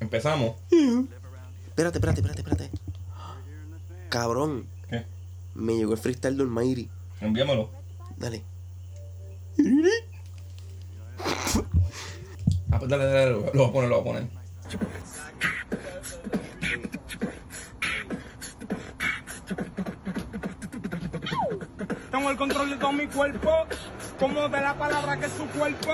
Empezamos. Espérate, espérate, espérate, espérate. Cabrón, ¿Qué? me llegó el freestyle de Almighty. Envíamelo. Dale. Ah, pues dale, dale, dale, lo voy a poner, lo voy a poner. Tengo el control de todo mi cuerpo, como de la palabra que es su cuerpo.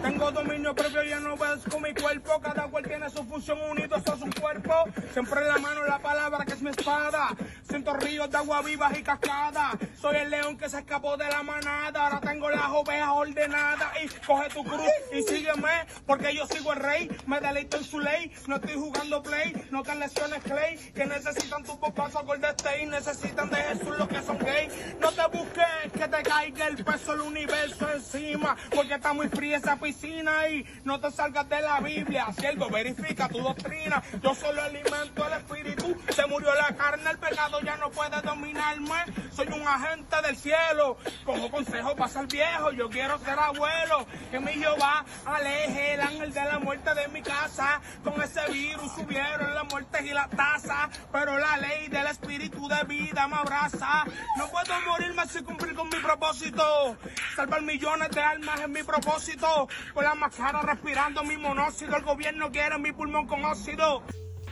Tengo dominio propio, ya no con mi cuerpo. Cada cual tiene su función unidos a su cuerpo. Siempre la mano la palabra que es mi espada. Siento ríos de agua vivas y cascadas. Soy el león que se escapó de la manada. Ahora tengo las ovejas ordenadas. Y coge tu cruz y sígueme, porque yo sigo el rey. Me deleito en su ley. No estoy jugando play, no te lesiones clay. Que necesitan tu popazos gol de stay. Necesitan de Jesús los que son gay. No te busques que te caiga el peso del universo encima. Porque está muy fría esa piscina y no te salgas de la Biblia. Siervo, verifica tu doctrina. Yo solo alimento el espíritu. Se murió la carne, el pecado ya no puede dominarme. Soy un agente del cielo. Cojo consejo para ser viejo. Yo quiero ser abuelo. Que mi Jehová aleje el ángel de la muerte de mi casa. Con ese virus subieron las muertes y las tasas. Pero la ley del espíritu de vida me abraza. No puedo morirme sin cumplir con mi propósito. Salvar millones de almas es mi propósito. Con la máscara respirando mi monóxido. El gobierno quiere mi pulmón con óxido.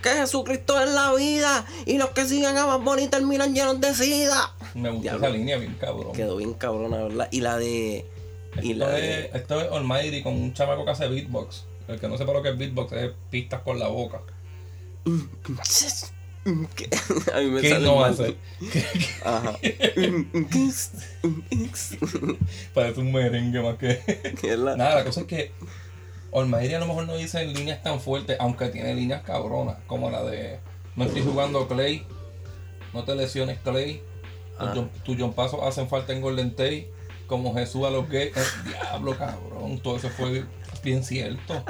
Que Jesucristo es la vida y los que sigan a Bad Bunny terminan llenos de sida. Me gustó Diablo. esa línea bien cabrón. Quedó bien cabrona, ¿verdad? Y la de. Y Esto la es, de. esto es Almighty con un chamaco que hace beatbox. El que no sepa lo que es beatbox es pistas con la boca. ¿Qué? A mí me ¿Qué sale no mal. hace? Ajá. Parece un merengue más que. Que es la- Nada, la cosa es que Olmairi a lo mejor no dice líneas tan fuertes, aunque tiene líneas cabronas, como la de no estoy jugando Clay, no te lesiones Clay, tus Ah. John- tus John Pasos hacen falta en Golden Tate, como Jesús a los gays, el diablo cabrón, todo eso fue bien cierto.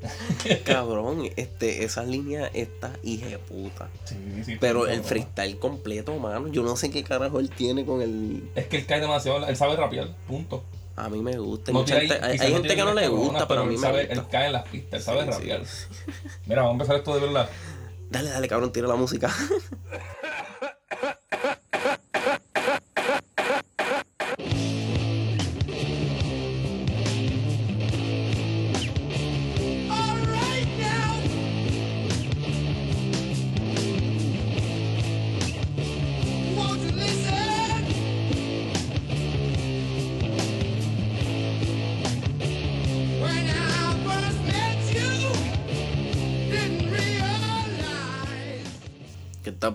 Cabrón, este, esa línea está hija de puta. Sí, sí, Pero el freestyle completo, mano. Yo no sé qué carajo él tiene con el. Es que él cae demasiado, él sabe rapear, punto. A mí me gusta. No gente- hay gente que no le gusta, pero a mí me sabe, gusta. él cae en las pistas, él sabe Sí. Mira, vamos a empezar esto de verdad. Dale, dale, cabrón, tira la música.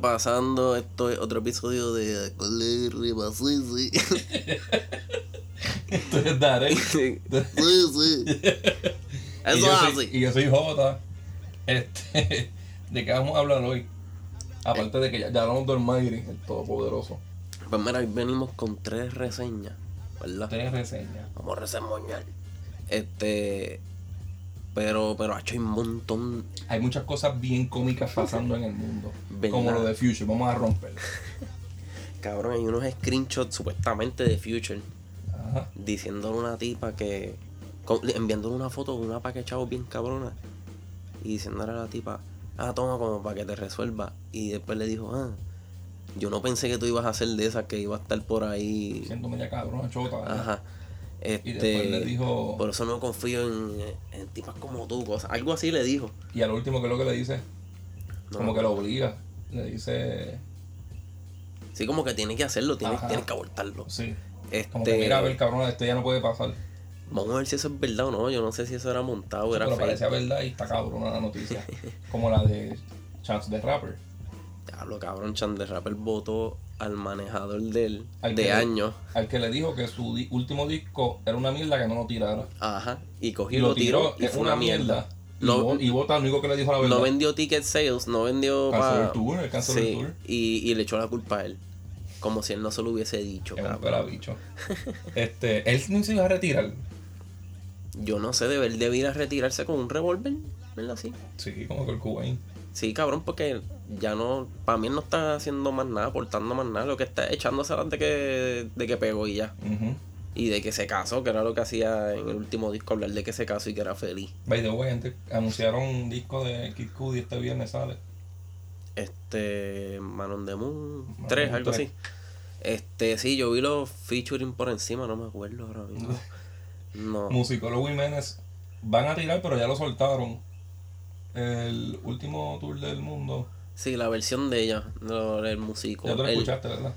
pasando? Esto es otro episodio de Basisi. Esto es Darek. Sí, sí. Y Eso yo es soy- así. Y yo soy Jota. Este, ¿De qué vamos a hablar hoy? Aparte de que ya, ya hablamos de Almighty, el Todopoderoso. Pues mira, hoy venimos con tres reseñas, ¿verdad? Tres reseñas. Vamos a reseñar. Este. Pero, pero ha hecho un montón. Hay muchas cosas bien cómicas pasando en el mundo. ¿Verdad? Como lo de Future. Vamos a romper. Cabrón, hay unos screenshots supuestamente de Future Ajá. diciéndole a una tipa que. enviándole una foto de una pa' que chavo bien cabrona. Y diciéndole a la tipa, ah, toma como para que te resuelva. Y después le dijo, ah, yo no pensé que tú ibas a ser de esas que iba a estar por ahí. Siento media cabrona, chota. ¿verdad? Ajá. Y después Este, le dijo. Por eso no confío en, en tipas como tú, cosas. Algo así le dijo. Y al último, ¿qué es lo que le dice? No como que lo obliga. Le dice. Sí, como que tiene que hacerlo, tiene, tiene que abortarlo. Sí. Este, Como que mira, a ver, cabrona, esto ya no puede pasar. Vamos a ver si eso es verdad o no. Yo no sé si eso era montado o era Pero fake. parecía verdad y está cabrona la noticia. Como la de Chance the Rapper. Diablo, cabrón, Chan de Rapper votó al manejador del, Al de años. Al que le dijo que su di- último disco era una mierda que no lo tirara. Ajá. Y cogió y lo tiró y es fue una mierda. Y, No- y único que le dijo la verdad. No vendió ticket sales, no vendió Canceló el tour, canceló el Sí, tour. y, y le echó la culpa a él. Como si él no se lo hubiese dicho, cabrón. pelabicho. este, él no se iba a retirar. Yo no sé, debe, él debe ir a retirarse con un revólver, ¿verdad? Así. Sí, como que el Cubain. Sí, cabrón, porque ya no, para mí no está haciendo más nada, aportando más nada, lo que está echándose de que, de que pegó y ya. Y de que se casó, que era lo que hacía en el último disco, hablar de que se casó y que era feliz. By the way, gente, anunciaron un disco de Kid Cudi este viernes sale. Este. Man on the Moon Man 3, on algo así. Este, sí, yo vi los featuring por encima, no me acuerdo ahora mismo. No. Musicólogo Jiménez van a tirar, pero ya lo soltaron. El último tour del mundo. Sí, la versión de ella, lo- del músico. Ya tú lo El- escuchaste, ¿verdad?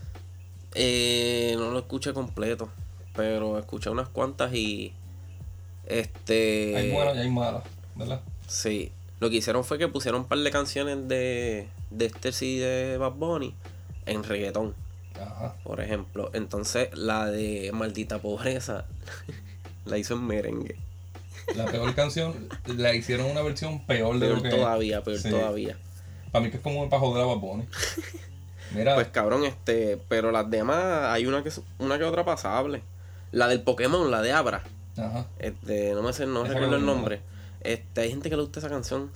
Eh, no lo escuché completo, pero escuché unas cuantas y. Este. Hay buenas y hay malas, ¿verdad? Sí. Lo que hicieron fue que pusieron un par de canciones de, de este sí de Bad Bunny en reggaetón, Ajá. por ejemplo. Entonces, la de Maldita Pobreza la hizo en merengue. La peor canción, la hicieron una versión peor de Peor lo que todavía, peor Sí. todavía. Para mí que es como para joder a Bad. Mira, Pues cabrón, este, pero las demás, hay una que una que otra pasable. La del Pokémon, la de Abra. ajá. Este, no me sé, no recuerdo el nombre. Este, hay gente que le gusta esa canción.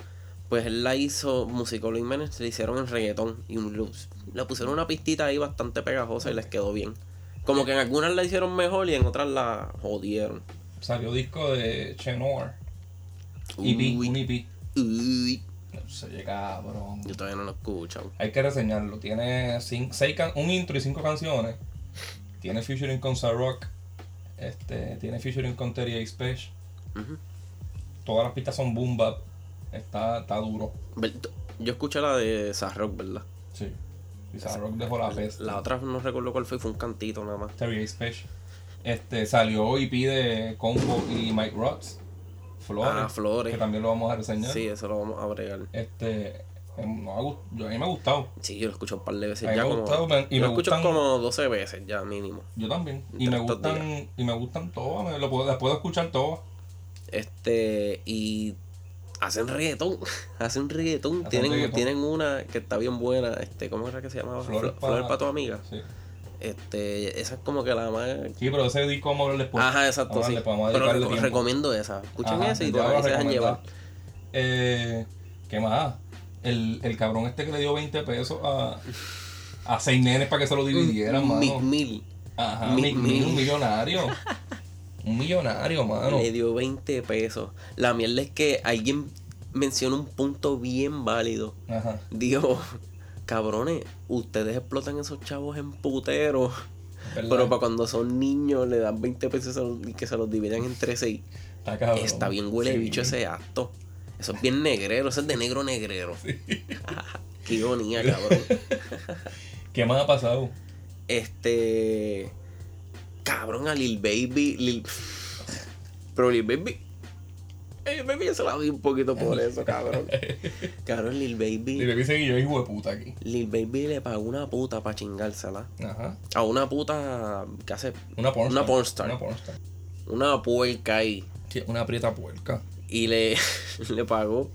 Pues él la hizo, Musicolo Jiménez, le hicieron en reggaetón. Y un- lo- le pusieron una pistita ahí bastante pegajosa y les quedó bien. Como que en algunas la hicieron mejor y en otras la jodieron. Salió disco de Chenor. EP, un EP. Uy, No sé, cabrón. yo todavía no lo he escuchado. Hay que reseñarlo. Tiene cin- seis can- un intro y cinco canciones. Tiene featuring con Rock. Este, tiene featuring con Terry X Page. Todas las pistas son boom bap. Está, está duro. Yo escuché la de Rock, ¿verdad? Sí. Y Rock dejó la peste. La otra no recuerdo cuál fue, fue un cantito nada más. Terry X Page. Este, salió EP de Combo y Mike Rods. Flores. Ah, Flores. Que también lo vamos a reseñar. Sí, eso lo vamos a bregar. Este, em, no, a mí me ha gustado. Sí, yo lo escucho un par de veces A mí ya me ha como... gustado, man, y me lo escucho gustan- como 12 veces ya mínimo. Yo también. Y me gustan, y me gustan todas, me lo puedo, las puedo escuchar todas. Este, y hacen reggaetón, hacen reggaetón. Hacen tienen, reggaetón. tienen una que está bien buena, este, ¿cómo era que se llamaba? Flores Flor, pa- Flores para tu amiga. Sí. Este, esa es como que la más... Sí, pero ese disco vamos a hablar después. Ajá, exacto, Vamos a sí. darle- vamos a Pero dedicarle reco- tiempo. recomiendo esa. Escuchen esa y te a dejan llevar. Eh, ¿Qué más? El, el cabrón este que le dio 20 pesos a, a seis nenes para que se lo dividieran, Mick mano. Mill Ajá, Mick Mick Mill, un millonario. un millonario, mano. le dio 20 pesos. La mierda es que alguien menciona un punto bien válido. Ajá. Dijo, cabrones, ustedes explotan esos chavos en puteros. Pero para cuando son niños le dan 20 pesos y que se los dividan entre seis. Está cabrón. Está bien huele Sí. bicho ese acto. Eso es bien negrero, eso es de negro negrero. Qué ironía, cabrón. ¿Qué más ha pasado? Este. Cabrón, a Lil Baby. Lil... Pero Lil Baby. Eh, Lil Baby yo se la doy un poquito por eso, cabrón. Cabrón, Lil Baby. le dice yo hijo de puta aquí. Lil Baby le pagó una puta para chingársela. Ajá. A una puta que hace. Una pornstar. Una pornstar. Una pornstar. Una puerca ahí. Sí, Una prieta puerca. Y le, le pagó.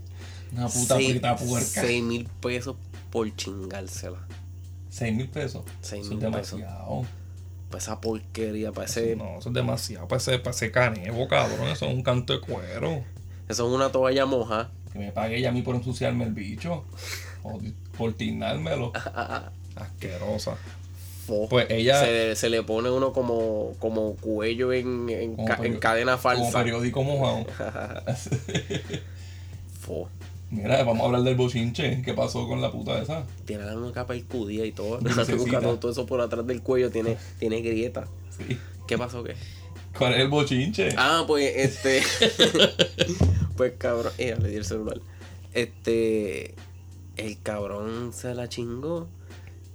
Una puta seis- prieta puerca. seis mil pesos por chingársela. 6 mil pesos. Seis Eso mil es pesos. demasiado. Para esa porquería, para ese. No, eso es demasiado. Para ese, para ese canevo, cabrón. Eso es un canto de cuero. Eso es una toalla moja. Que me pague ella a mí por ensuciarme el bicho. O por tiznármelo. Asquerosa. Fo. Pues ella, se, se le pone uno como, como cuello en, en, Como ca- en perio- cadena como falsa. periódico mojado. Fo. Mira, vamos a hablar del bochinche. ¿Qué pasó con la puta esa? Tiene la nuca percudida y todo. Lucecita. todo, todo eso por atrás del cuello tiene, tiene grieta. Sí. ¿Qué pasó qué? ¿Cuál es el bochinche? Ah, pues este. pues cabrón. Eh, le di el celular. Este. El cabrón se la chingó.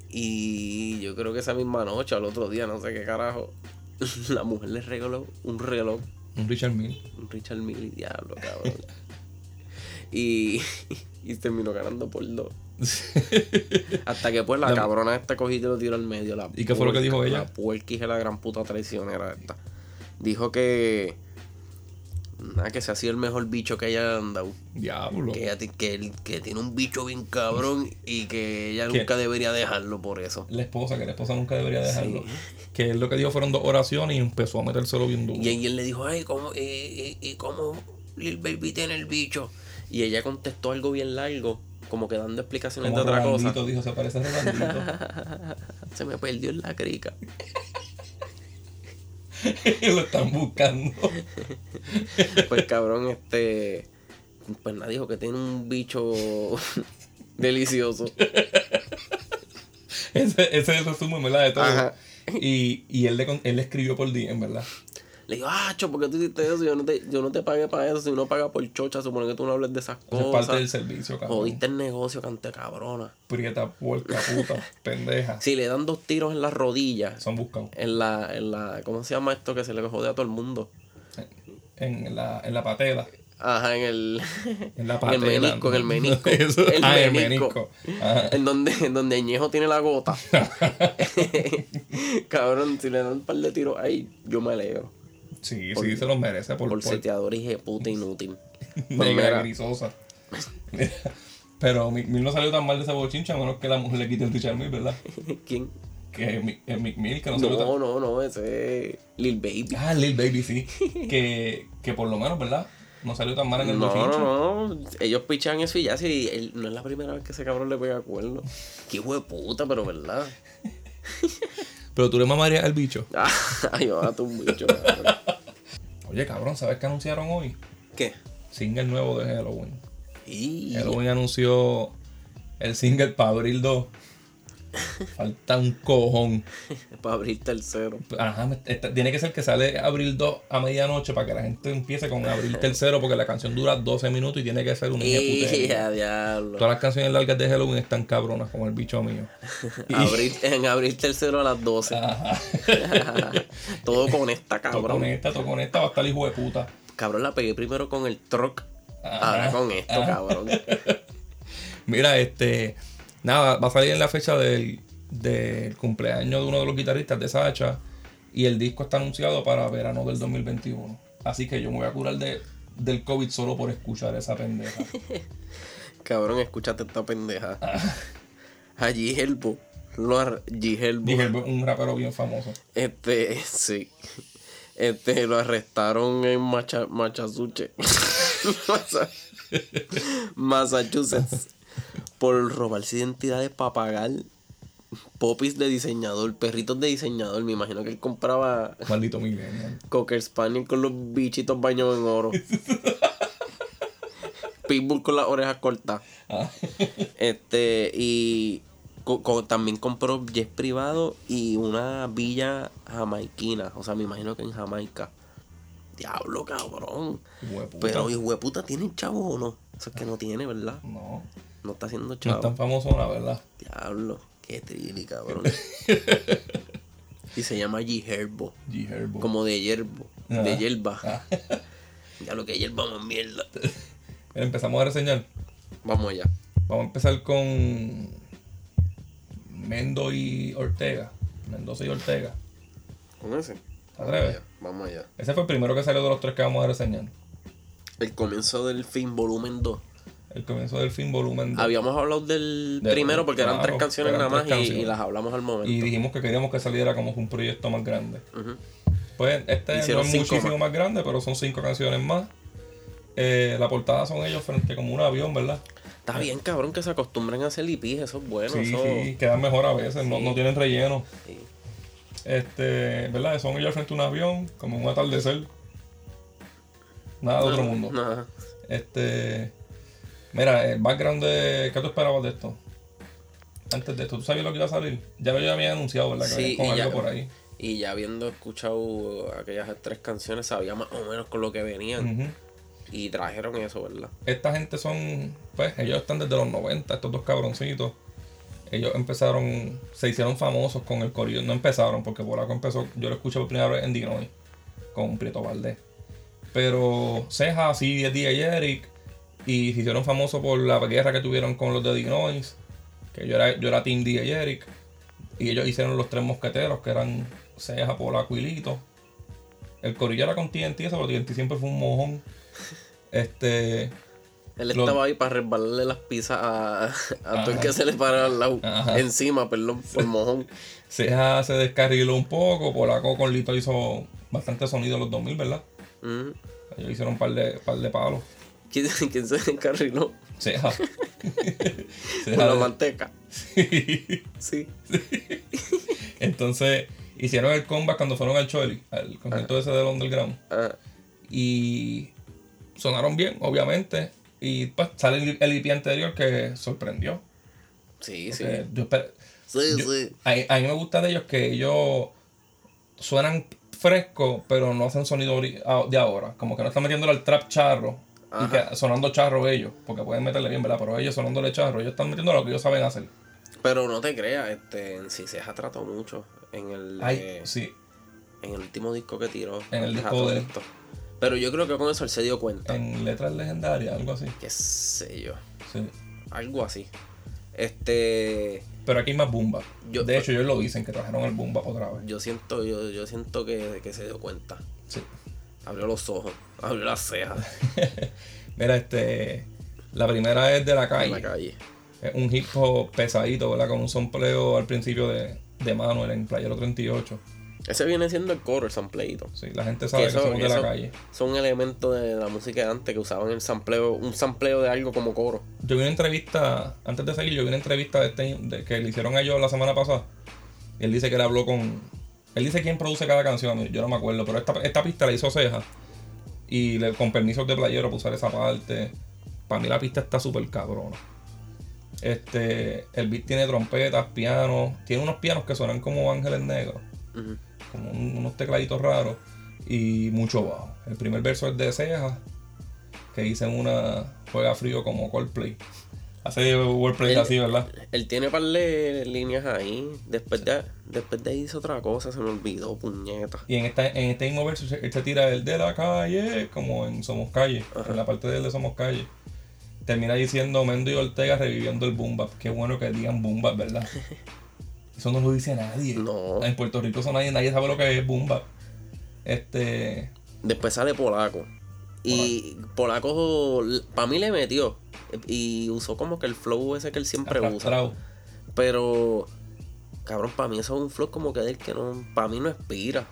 Y yo creo que esa misma noche, al otro día, no sé qué carajo. La mujer le regaló un reloj. Un Richard Mill. Un Richard Mille, diablo, cabrón. y, y terminó ganando por dos. Hasta que pues la, La- cabrona esta cogió y lo tiró al medio. La ¿Y qué fue lo que dijo ella? La de la gran puta traicionera esta. Dijo que. Nada, que se hacía el mejor bicho que ella andado. Diablo. Que, que, él- que tiene un bicho bien cabrón y que ella ¿Qué? nunca debería dejarlo por eso. La esposa, que la esposa nunca debería dejarlo. Sí. Que él lo que dijo fueron dos oraciones y empezó a metérselo bien duro. Y ahí él le dijo, ay, ¿cómo, eh, eh, eh, cómo Lil Baby tiene el bicho? Y ella contestó algo bien largo, como que dando explicaciones Como de otra cosa. Dijo, se parece a. Se me perdió en la crica. lo están buscando. Pues cabrón, este. Pues nada, dijo que tiene un bicho delicioso. Ese, ese es el resumen, ¿verdad? De todo. Ajá. Y, y él, le, él le escribió por DM, ¿verdad? Le digo, ah, cho, ¿por qué tú hiciste eso? Yo no te, yo no te pagué para eso. Si uno paga por chocha, supone que tú no hables de esas Eso es parte del cosas. servicio, cabrón. Jodiste el negocio, cante cabrona. Prieta, puerca, puta, pendeja. Si le dan dos tiros en las rodillas, Son buscados. en la, en la, ¿cómo se llama esto que se le jode a todo el mundo? En la, en la patela. Ajá, en el, En la en el menisco, en el menisco. El ah, el menisco. En donde, en donde Ñejo tiene la gota. Cabrón, si le dan un par de tiros ahí, yo me alegro. Sí, sí, se los merece por, Por, por seteador y puta inútil. Negra grisosa. Pero Mick Mill no salió tan mal de ese bochincha, a menos que la mujer le quite el Richard Mill, ¿verdad? ¿Quién? Que eh, Mick Mill, que no salió tan... No, no, no, ese es Lil Baby. Ah, Lil Baby, sí. que, que por lo menos, ¿verdad? No salió tan mal en el No, bochincha. no, no. Ellos pichan eso y ya si él- no es la primera vez que ese cabrón le pega cuerno. Qué hijo de puta, pero verdad. Pero tú le mamarías al bicho. Ay, va, tú un bicho. cabrón. Oye, cabrón, ¿sabes qué anunciaron hoy? ¿Qué? Single nuevo de Halloween. Y... Halloween anunció el single para abril 2. Falta un cojón. Para abrir tercero. Ajá, esta- tiene que ser que sale abril 2 a medianoche para que la gente empiece con abril tercero porque la canción dura 12 minutos y tiene que ser una Y putería. a diablo. Todas las canciones largas de Halloween están cabronas como el bicho mío. Abrir, en abril tercero a las 12. Ajá. Todo con esta Todo con cabrón. esta, todo con esta va a estar el hijo de puta. Cabrón, la pegué primero con el truck. Ajá, Ahora con esto, ajá. cabrón. Mira, este. Nada, va a salir en la fecha del, del cumpleaños de uno de los guitarristas de Sacha. Y el disco está anunciado para verano del 2021. Así que yo me voy a curar de, del COVID solo por escuchar esa pendeja. Cabrón, escúchate esta pendeja. Allí Helbo. Lo ar- G-Helbo. Dije, un rapero bien famoso. Este, sí. Este, lo arrestaron en Macha, Massachusetts. Por robarse identidades para pagar popis de diseñador, perritos de diseñador. Me imagino que él compraba Maldito millennial. Cocker Spaniel con los bichitos bañados en oro. Pitbull con las orejas cortas. Ah. Este, y co- co- también compró jet privado y una villa jamaiquina. O sea, me imagino que en Jamaica. Diablo, cabrón. Hueputa. Pero, hijo de puta, ¿tienen chavos o no? Eso es que no tiene, ¿verdad? No, No está haciendo no es tan famoso, la verdad. Diablo, qué trili, cabrón. y se llama G Herbo. G Herbo. Como de hierbo. De Ah. hierba. Ah. Ya lo que hierba más mierda. Mira, empezamos a reseñar. Vamos allá. Vamos a empezar con Mendo y Ortega. Mendoza y Ortega. ¿Con ese? ¿Te atreves? Vamos allá. Ese fue el primero que salió de los tres que vamos a reseñar. El comienzo del film, volumen 2. El comienzo del film volumen 2. Habíamos hablado del De- primero porque eran claro, tres canciones eran nada más y- las hablamos al momento. Y dijimos que queríamos que saliera como un proyecto más grande. Pues este Hicieron no es muchísimo más. más grande, pero son cinco canciones más. Eh, la portada son ellos frente como un avión, ¿verdad? Está bien, cabrón, que se acostumbren a hacer IPs, eso es bueno. sí, eso... sí, quedan mejor a veces, no, Sí. no tienen relleno. Sí. Este, ¿verdad? Son ellos frente a un avión, como un atardecer. Nada de otro mundo. Nada. Este. Mira, el background de. ¿Qué tú esperabas de esto? Antes de esto, ¿tú sabías lo que iba a salir? Ya lo había anunciado, ¿verdad? Que Sí, con y algo ya- por ahí. Y ya habiendo escuchado aquellas tres canciones, sabía más o menos con lo que venían. Y trajeron eso, ¿verdad? Esta gente son. Pues ellos están desde los 90, estos dos cabroncitos. Ellos empezaron. Se hicieron famosos con el corrido. No empezaron, porque Polaco empezó. Yo lo escuché por primera vez en Dinoy. Con Prieto Valdés. Pero Ceja, sí, DJ Eric. Y se hicieron famosos por la guerra que tuvieron con los de Dinois. Que yo era, yo era Team DJ Eric. Y ellos hicieron los tres mosqueteros, que eran Ceja, Polaco y Lito. El corillo era con TNT, eso, pero TNT siempre fue un mojón. Este. Él Lo- estaba ahí para resbalarle las pizzas a, a todo el que se le parara al lado. Ajá. Encima, perdón, por mojón. Ceja se descarriló un poco, Polaco con Lito hizo bastante sonido en los 2000, ¿verdad? Ujú. Ellos hicieron un par de, par de palos. ¿Quién, quién se encarriló? Ceja. Por la manteca. Sí. Sí. Entonces hicieron el comeback cuando fueron al Choli, al concierto ese del Underground. Ah, Y sonaron bien, obviamente. Y pues sale el, el EP anterior que sorprendió. sí, sí. Yo Sí, yo- sí. a, a mí me gusta de ellos que ellos suenan frescos, pero no hacen sonido de ahora. Como que no están metiéndole al trap charro. Y que sonando charro ellos. Porque pueden meterle bien, ¿verdad? Pero ellos sonándole charro. Ellos están metiendo lo que ellos saben hacer. Pero no te creas, este, en sí se ha tratado mucho en el, Ay, eh, sí. en el último disco que tiró. En el disco de- esto. Pero yo creo que con eso él se dio cuenta. En letras legendarias, algo así. Qué sé yo. Sí. Algo así. Este. Pero aquí hay más boom bap. Yo- de hecho, ellos lo dicen, que trajeron el boom bap otra vez. Yo siento, yo, yo siento que, que se dio cuenta. Sí. Abrió los ojos, abrió las cejas Mira, este... La primera es de la calle. la calle. Es un hip hop pesadito, ¿verdad? Con un sampleo al principio de, de Manuel en Playero 38. Ese viene siendo el coro, el sampleito. Sí, la gente sabe que, eso- somos de la calle. Son elementos de la música de antes que usaban el sampleo, un sampleo de algo como coro. Yo vi una entrevista, antes de seguir, yo vi una entrevista de este, de- que le hicieron a ellos la semana pasada. Y él dice que él habló con. Él dice quién produce cada canción, yo no me acuerdo, pero esta, esta pista la hizo Ceja. Y le- con permisos de playero para usar esa parte. Para mí la pista está súper cabrona. Este, el beat tiene trompetas, pianos, tiene unos pianos que suenan como ángeles negros, como un- unos tecladitos raros y mucho bajo. El primer verso es de Ceja, que dice una juega frío como Coldplay. Hace wordplay El- así, ¿verdad? Él tiene par de líneas ahí. Después de, después de ahí hizo otra cosa, se me olvidó, puñeta. Y en, esta, en este mismo verso él se tira el de la calle, como en Somos Calle, en la parte del de Somos Calle. Termina diciendo Mendo y Ortega reviviendo el boom bap. Qué bueno que digan boom bap, ¿verdad? Eso no lo dice nadie. No. En Puerto Rico eso nadie, nadie sabe lo que es boom bap. Este... Después sale Polaco. Y Polaco, para mí le metió. Y usó como que el flow ese que él siempre usa. Pero, cabrón, para mí eso es un flow como que del que no, para mí no expira.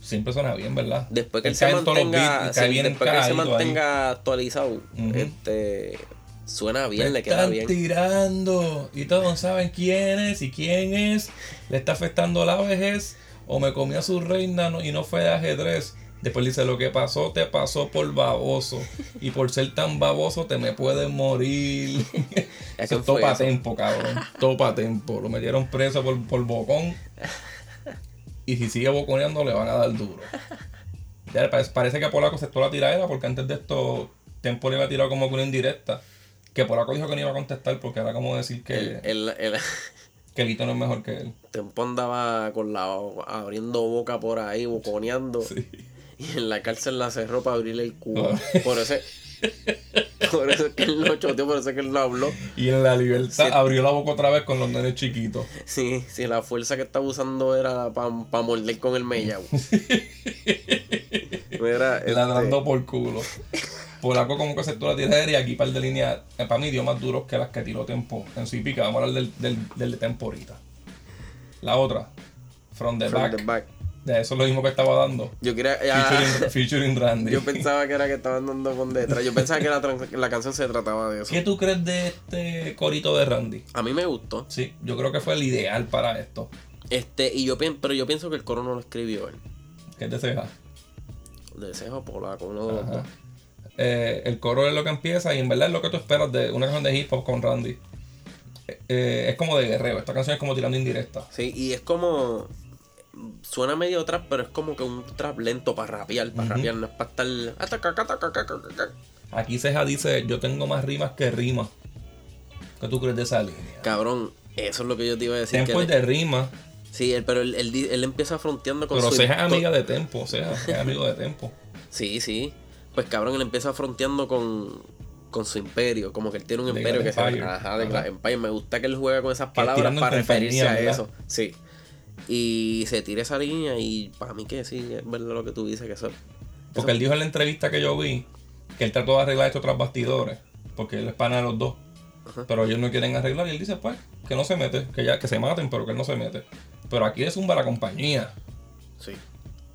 Siempre suena bien, ¿verdad? Después que él, Él se mantenga, beats y cae sí, bien después que él se ahí. mantenga actualizado, este, suena bien, Me le queda están bien. tirando y todos saben quién es y quién es. Le está afectando la vejez o me comió a su reina no- y no fue de ajedrez. Después dice lo que pasó te pasó por baboso y por ser tan baboso te me puedes morir. ¿A Eso quién es todo fue pa' eso? tempo, cabrón. Todo pa' tempo. Lo metieron preso por, por bocón. Y si sigue boconeando le van a dar duro. Ya parece, parece que Polaco aceptó la tiradera porque antes de esto Tempo le iba a tirar como que una indirecta. Que Polaco dijo que no iba a contestar porque era como decir que, El, el, el que Lito no es mejor que él. Tempo andaba con la abriendo boca por ahí, boconeando. Sí. Y en la cárcel la cerró para abrirle el culo. Ah. Por eso, por eso es que él no choteó, por eso es que él no habló. Y en la libertad Sí. abrió la boca otra vez con los nenes chiquitos. Sí, sí, la fuerza que estaba usando era para morder con el mellao. Mira, este, Ladrando por culo. Polaco como que aceptó la tiradera y aquí par de líneas, eh, para mí dio más duros que las que tiró Tempo en su pica. Vamos a hablar del, del, del de Tempo ahorita. La otra, From the from Back. the back. De eso es lo mismo que estaba dando. Yo quería. ya- Featuring, featuring Randy. yo pensaba que era que estaban dando con detrás. Yo pensaba que la, la canción se trataba de eso. ¿Qué tú crees de este corito de Randy? A mí me gustó. Sí, yo creo que fue el ideal para esto. Este, y yo pero yo pienso que el coro no lo escribió él. Es de Ceja. De Cejo Polaco, uno de los Ajá. dos. Eh, el coro es lo que empieza y en verdad es lo que tú esperas de una canción de hip hop con Randy. Eh, eh, es como de guerrero. Esta canción es como tirando indirecta. Sí, y es como. Suena medio trap, pero es como que un trap lento para rapear. Para Ujú. rapear, no es para estar. Aquí Ceja dice, yo tengo más rimas que rimas. ¿Qué tú crees de esa línea? Cabrón, eso es lo que yo te iba a decir. Tempo que es de rima, Sí, él, pero él, él él empieza fronteando con pero su. Ceja es amiga de Tempo. Ceja es amigo de Tempo. Sí, sí. Pues cabrón, él empieza fronteando con, con su imperio. Como que él tiene un imperio que Glass se. Empire. Ajá, de Empire. Me gusta que él juegue con esas palabras para referirse compañía, a ¿verdad? eso. Sí. Y se tira esa línea y para mí que sí, es verdad lo que tú dices, que eso. Porque él dijo en la entrevista que yo vi que él trató de arreglar esto tras bastidores. Porque él es pana de los dos. Pero ellos no quieren arreglar. Y él dice, pues, que no se mete. Que ya que se maten, pero que él no se mete. Pero aquí es zumba la compañía. Sí.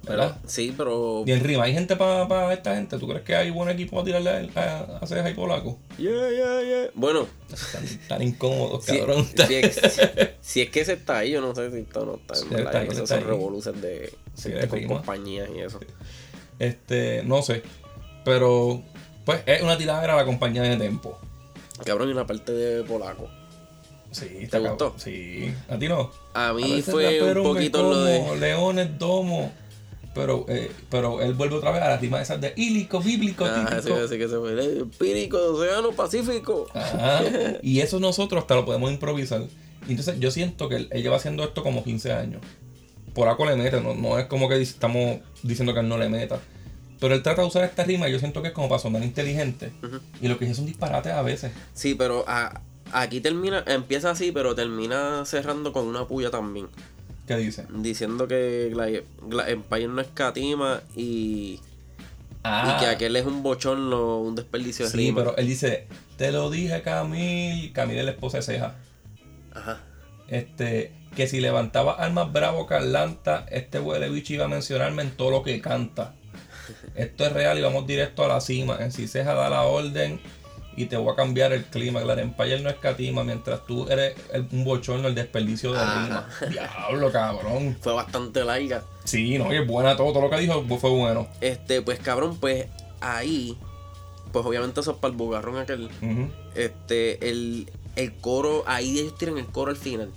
¿Verdad? Sí, pero. Y en rima, ¿hay gente para esta gente? ¿Tú crees que hay buen equipo a tirarle a, a, Ceja y Polaco? Yeah, yeah, yeah. Bueno, Están tan incómodos, si, cabrón. si es, si es que ese está ahí, yo no sé si está o no está. En verdad, está son revoluciones de, con compañías y eso. Este, no sé. Pero, pues es una tiradera a la compañía de Tempo. Cabrón, y una parte de polaco. Sí, ¿Te está gustó? Sí, a ti no. A mí fue un poquito lo de. como Leones, domo. Pero, eh, pero él vuelve otra vez a la rima esas de ílico, bíblico, Ah, sí, típico. así que se fue. eh, Pírico, Océano Pacífico. Ajá. Y eso nosotros hasta lo podemos improvisar. Entonces yo siento que él, lleva haciendo esto como 15 años. Por algo le mete, no, no es como que estamos diciendo que él no le meta. Pero él trata de usar esta rima y yo siento que es como para sonar inteligente. Y lo que dice son disparates a veces. Sí, pero a- aquí termina, empieza así, pero termina cerrando con una puya también. ¿Qué dice? Diciendo que Gla- Empire no escatima y, Ah, y que aquel es un bochorno, un desperdicio de sí, rima. pero él dice, te lo dije Camil. Camil es la esposa de Ceja. Ajá. Este, que si levantaba armas bravo Carlanta, este huele bicho iba a mencionarme en todo lo que canta. Esto es real y vamos directo a la cima. En si Ceja da la orden y te voy a cambiar el clima. Claro, Empire no escatima, mientras tú eres el- un bochorno, el desperdicio de rima. Diablo, cabrón. Fue bastante larga. Sí, no, y es buena todo, todo lo que dijo fue bueno. Este, pues cabrón, pues ahí, pues obviamente eso es para el bugarrón aquel. Este, el, el coro, ahí ellos tiran el coro al final.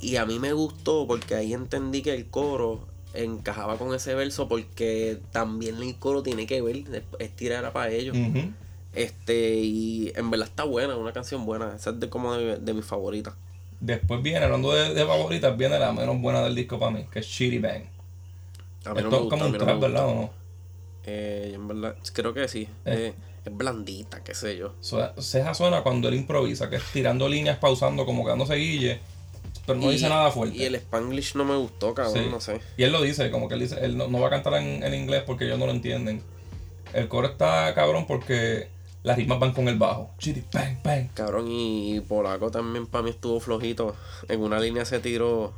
Y a mí me gustó porque ahí entendí que el coro encajaba con ese verso porque también el coro tiene que ver, es- tirar para ellos. Este, y en verdad está buena, una canción buena. Esa es de como de, de mis favoritas. Después viene, hablando de, de favoritas, viene la menos buena del disco para mí, que es Shitty Bang. A mí Esto me es como un no trap. ¿verdad o no? Eh, en verdad, creo que sí. Eh. Eh, es blandita, qué sé yo. Ceja suena cuando él improvisa, que es tirando líneas, pausando, como que dándose guille, pero no Y- dice nada fuerte. Y el Spanglish no me gustó, cabrón, Sí. no sé. Y él lo dice, como que él dice, él no, no va a cantar en, en inglés porque ellos no lo entienden. El coro está cabrón porque las rimas van con el bajo. Chitty, bang, bang. Cabrón, y Polaco también para mí estuvo flojito. En una línea se tiró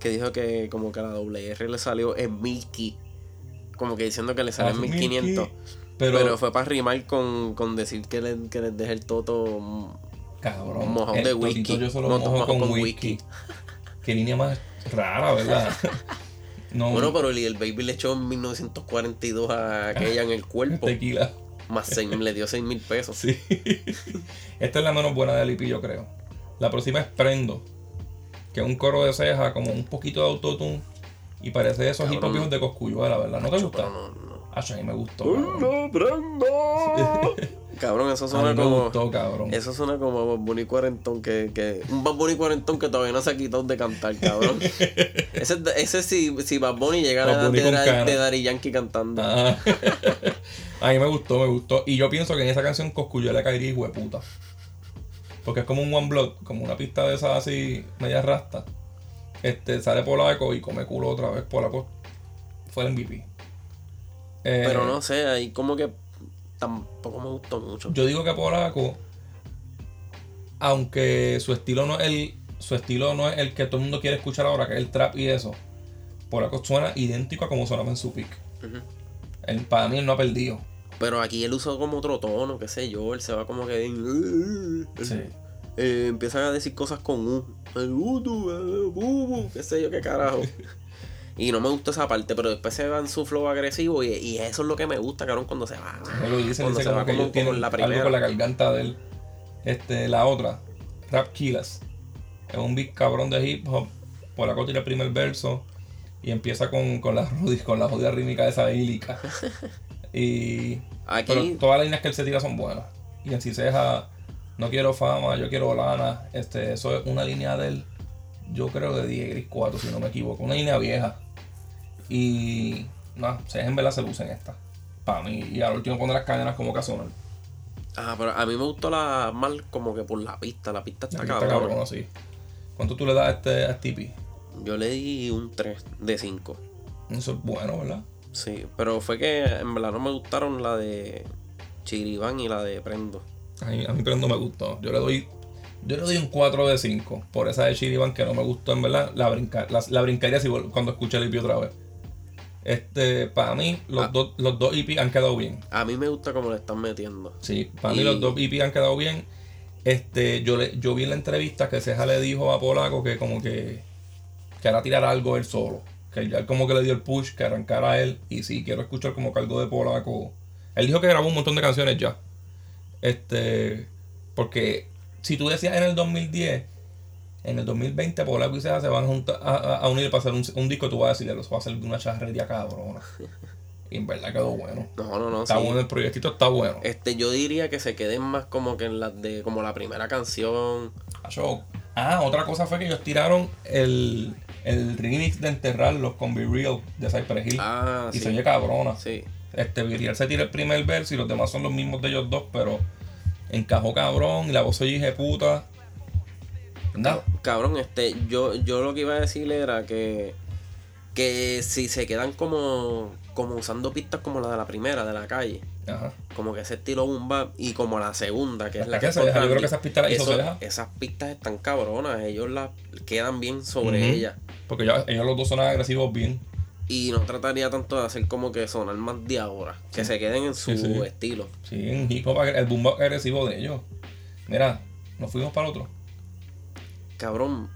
que dijo que como que a la doble R le salió en Milky. Como que diciendo que le Ah, en 1500. Pero, Pero, fue para rimar con, con decir que, le, que les deje el toto. cabrón, mojón el de whisky. yo se lo Mo- mojo con, con whisky. whisky. Qué línea más rara, ¿verdad? no, Bueno, pero el, el baby le echó en 1942 a aquella en el cuerpo. tequila. Más seis- le dio 6 mil pesos. Sí. Esta es la menos buena de Lipi, yo creo. La próxima es Prendo. Que es un coro de ceja, como un poquito de autotune. Y parece esos hip hop de Coscuyuela, ¿verdad? ¿No te gusta? no, no. Ah, a mí me gustó. Cabrón, Cabrón, eso a suena mí me como. gustó, cabrón. Eso suena como Bad Bunny cuarentón que, que. Un Bad Bunny cuarentón que todavía no se ha quitado de cantar, cabrón. ese, ese si, si Bad Bunny llega a la Bad Bunny de, de Daddy Yankee cantando. Ah. a mí me gustó, me gustó. Y yo pienso que en esa canción Coscuyuela caería hijo de puta. Porque es como un One Blood, como una pista de esas así, media rasta. Este, sale Polaco y come culo otra vez. Polaco fue el MVP. Eh, Pero no sé, ahí como que tampoco me gustó mucho. Yo digo que Polaco, aunque su estilo no es el, su estilo no es el que todo el mundo quiere escuchar ahora, que es el trap y eso, Polaco suena idéntico a como sonaba en su pick. Él, para mí él no ha perdido. Pero aquí él usó como otro tono, qué sé yo. Él se va como que. Sí. Eh, empieza a decir cosas con U. El utu, eh, bubu, qué sé yo, qué carajo. Y no me gusta esa parte, pero después se va en su flow agresivo y, y eso es lo que me gusta, cabrón, cuando se va. Él lo dice, cuando dice se como va que como, ellos la algo primera. con la garganta de él. Este, la otra, Rap Killers. Es un big cabrón de hip hop. Polaco tira el primer verso y empieza con, con la con la jodida rítmica de esa ílica. Y Aquí, Pero todas las líneas que él se tira son buenas. Y en Ciseja, no quiero fama, yo quiero lana. Este, eso es una línea de él, yo creo de 10 Gris 4, si no me equivoco. Una línea vieja. Y no, Ceja en verdad se luce en esta. Para mí. Y al último pone las cadenas como casual. ah, pero a mí me gustó la mal como que por la pista. La pista está Aquí está cabrón. cabrón así. ¿Cuánto tú le das a este a Stipi? Yo le di un 3 de 5. Eso es bueno, ¿verdad? Sí, pero fue que en verdad no me gustaron la de Chiribán y la de Prendo. A mí, a mí Prendo me gustó. Yo le doy. Yo le doy un 4 de 5 por esa de Chiriban que no me gustó en verdad. La, brinca, la, la brincaría si cuando escuché el IP otra vez. Este, para mí, los, Ah. dos, los dos EP han quedado bien. A mí me gusta cómo le están metiendo. Sí, para mí los dos EP han quedado bien. Este, yo le, yo vi en la entrevista que Ceja le dijo a Polaco que como que que era tirar algo él solo. Que ya como que le dio el push, que arrancara él. Y sí, quiero escuchar como que algo de Polaco. Él dijo que grabó un montón de canciones ya. Este, porque si tú decías en el 2010, en el 2020 Polaco y Ceja se van a, juntar- a, a- unir para hacer un, un disco, tú vas a decir, eso va a de una charrería cabrona. Y en verdad quedó bueno. No, no, no. Está sí. bueno, el proyectito está bueno. Este, yo diría que se queden más como que en las de, como la primera canción. Ah, otra cosa fue que ellos tiraron el, el remix de Enterrarlos con Be Real de Cypress Hill. Ah, y sí. se oye cabrona. Sí. Este, Be Real se tira el primer verso y los demás son los mismos de ellos dos, pero encajó cabrón y la voz oye de puta. Nada. Cabrón, este, yo, yo lo que iba a decir era que, que si se quedan como, como usando pistas como la de la primera, de la calle, Ajá. como que ese estilo boom bap, y como la segunda, que es La la que que se deja, yo creo que esas pistas las hizo eso- Ceja. Esas pistas están cabronas, ellos las quedan bien sobre Ujú. ellas. Porque ya- ellos los dos son agresivos bien. Y no trataría tanto de hacer como que sonar más de ahora, que se queden en su Sí, sí. estilo. Sí, en hip hop, agre- el boom bap agresivo de ellos. Mira, nos fuimos para el otro. Cabrón,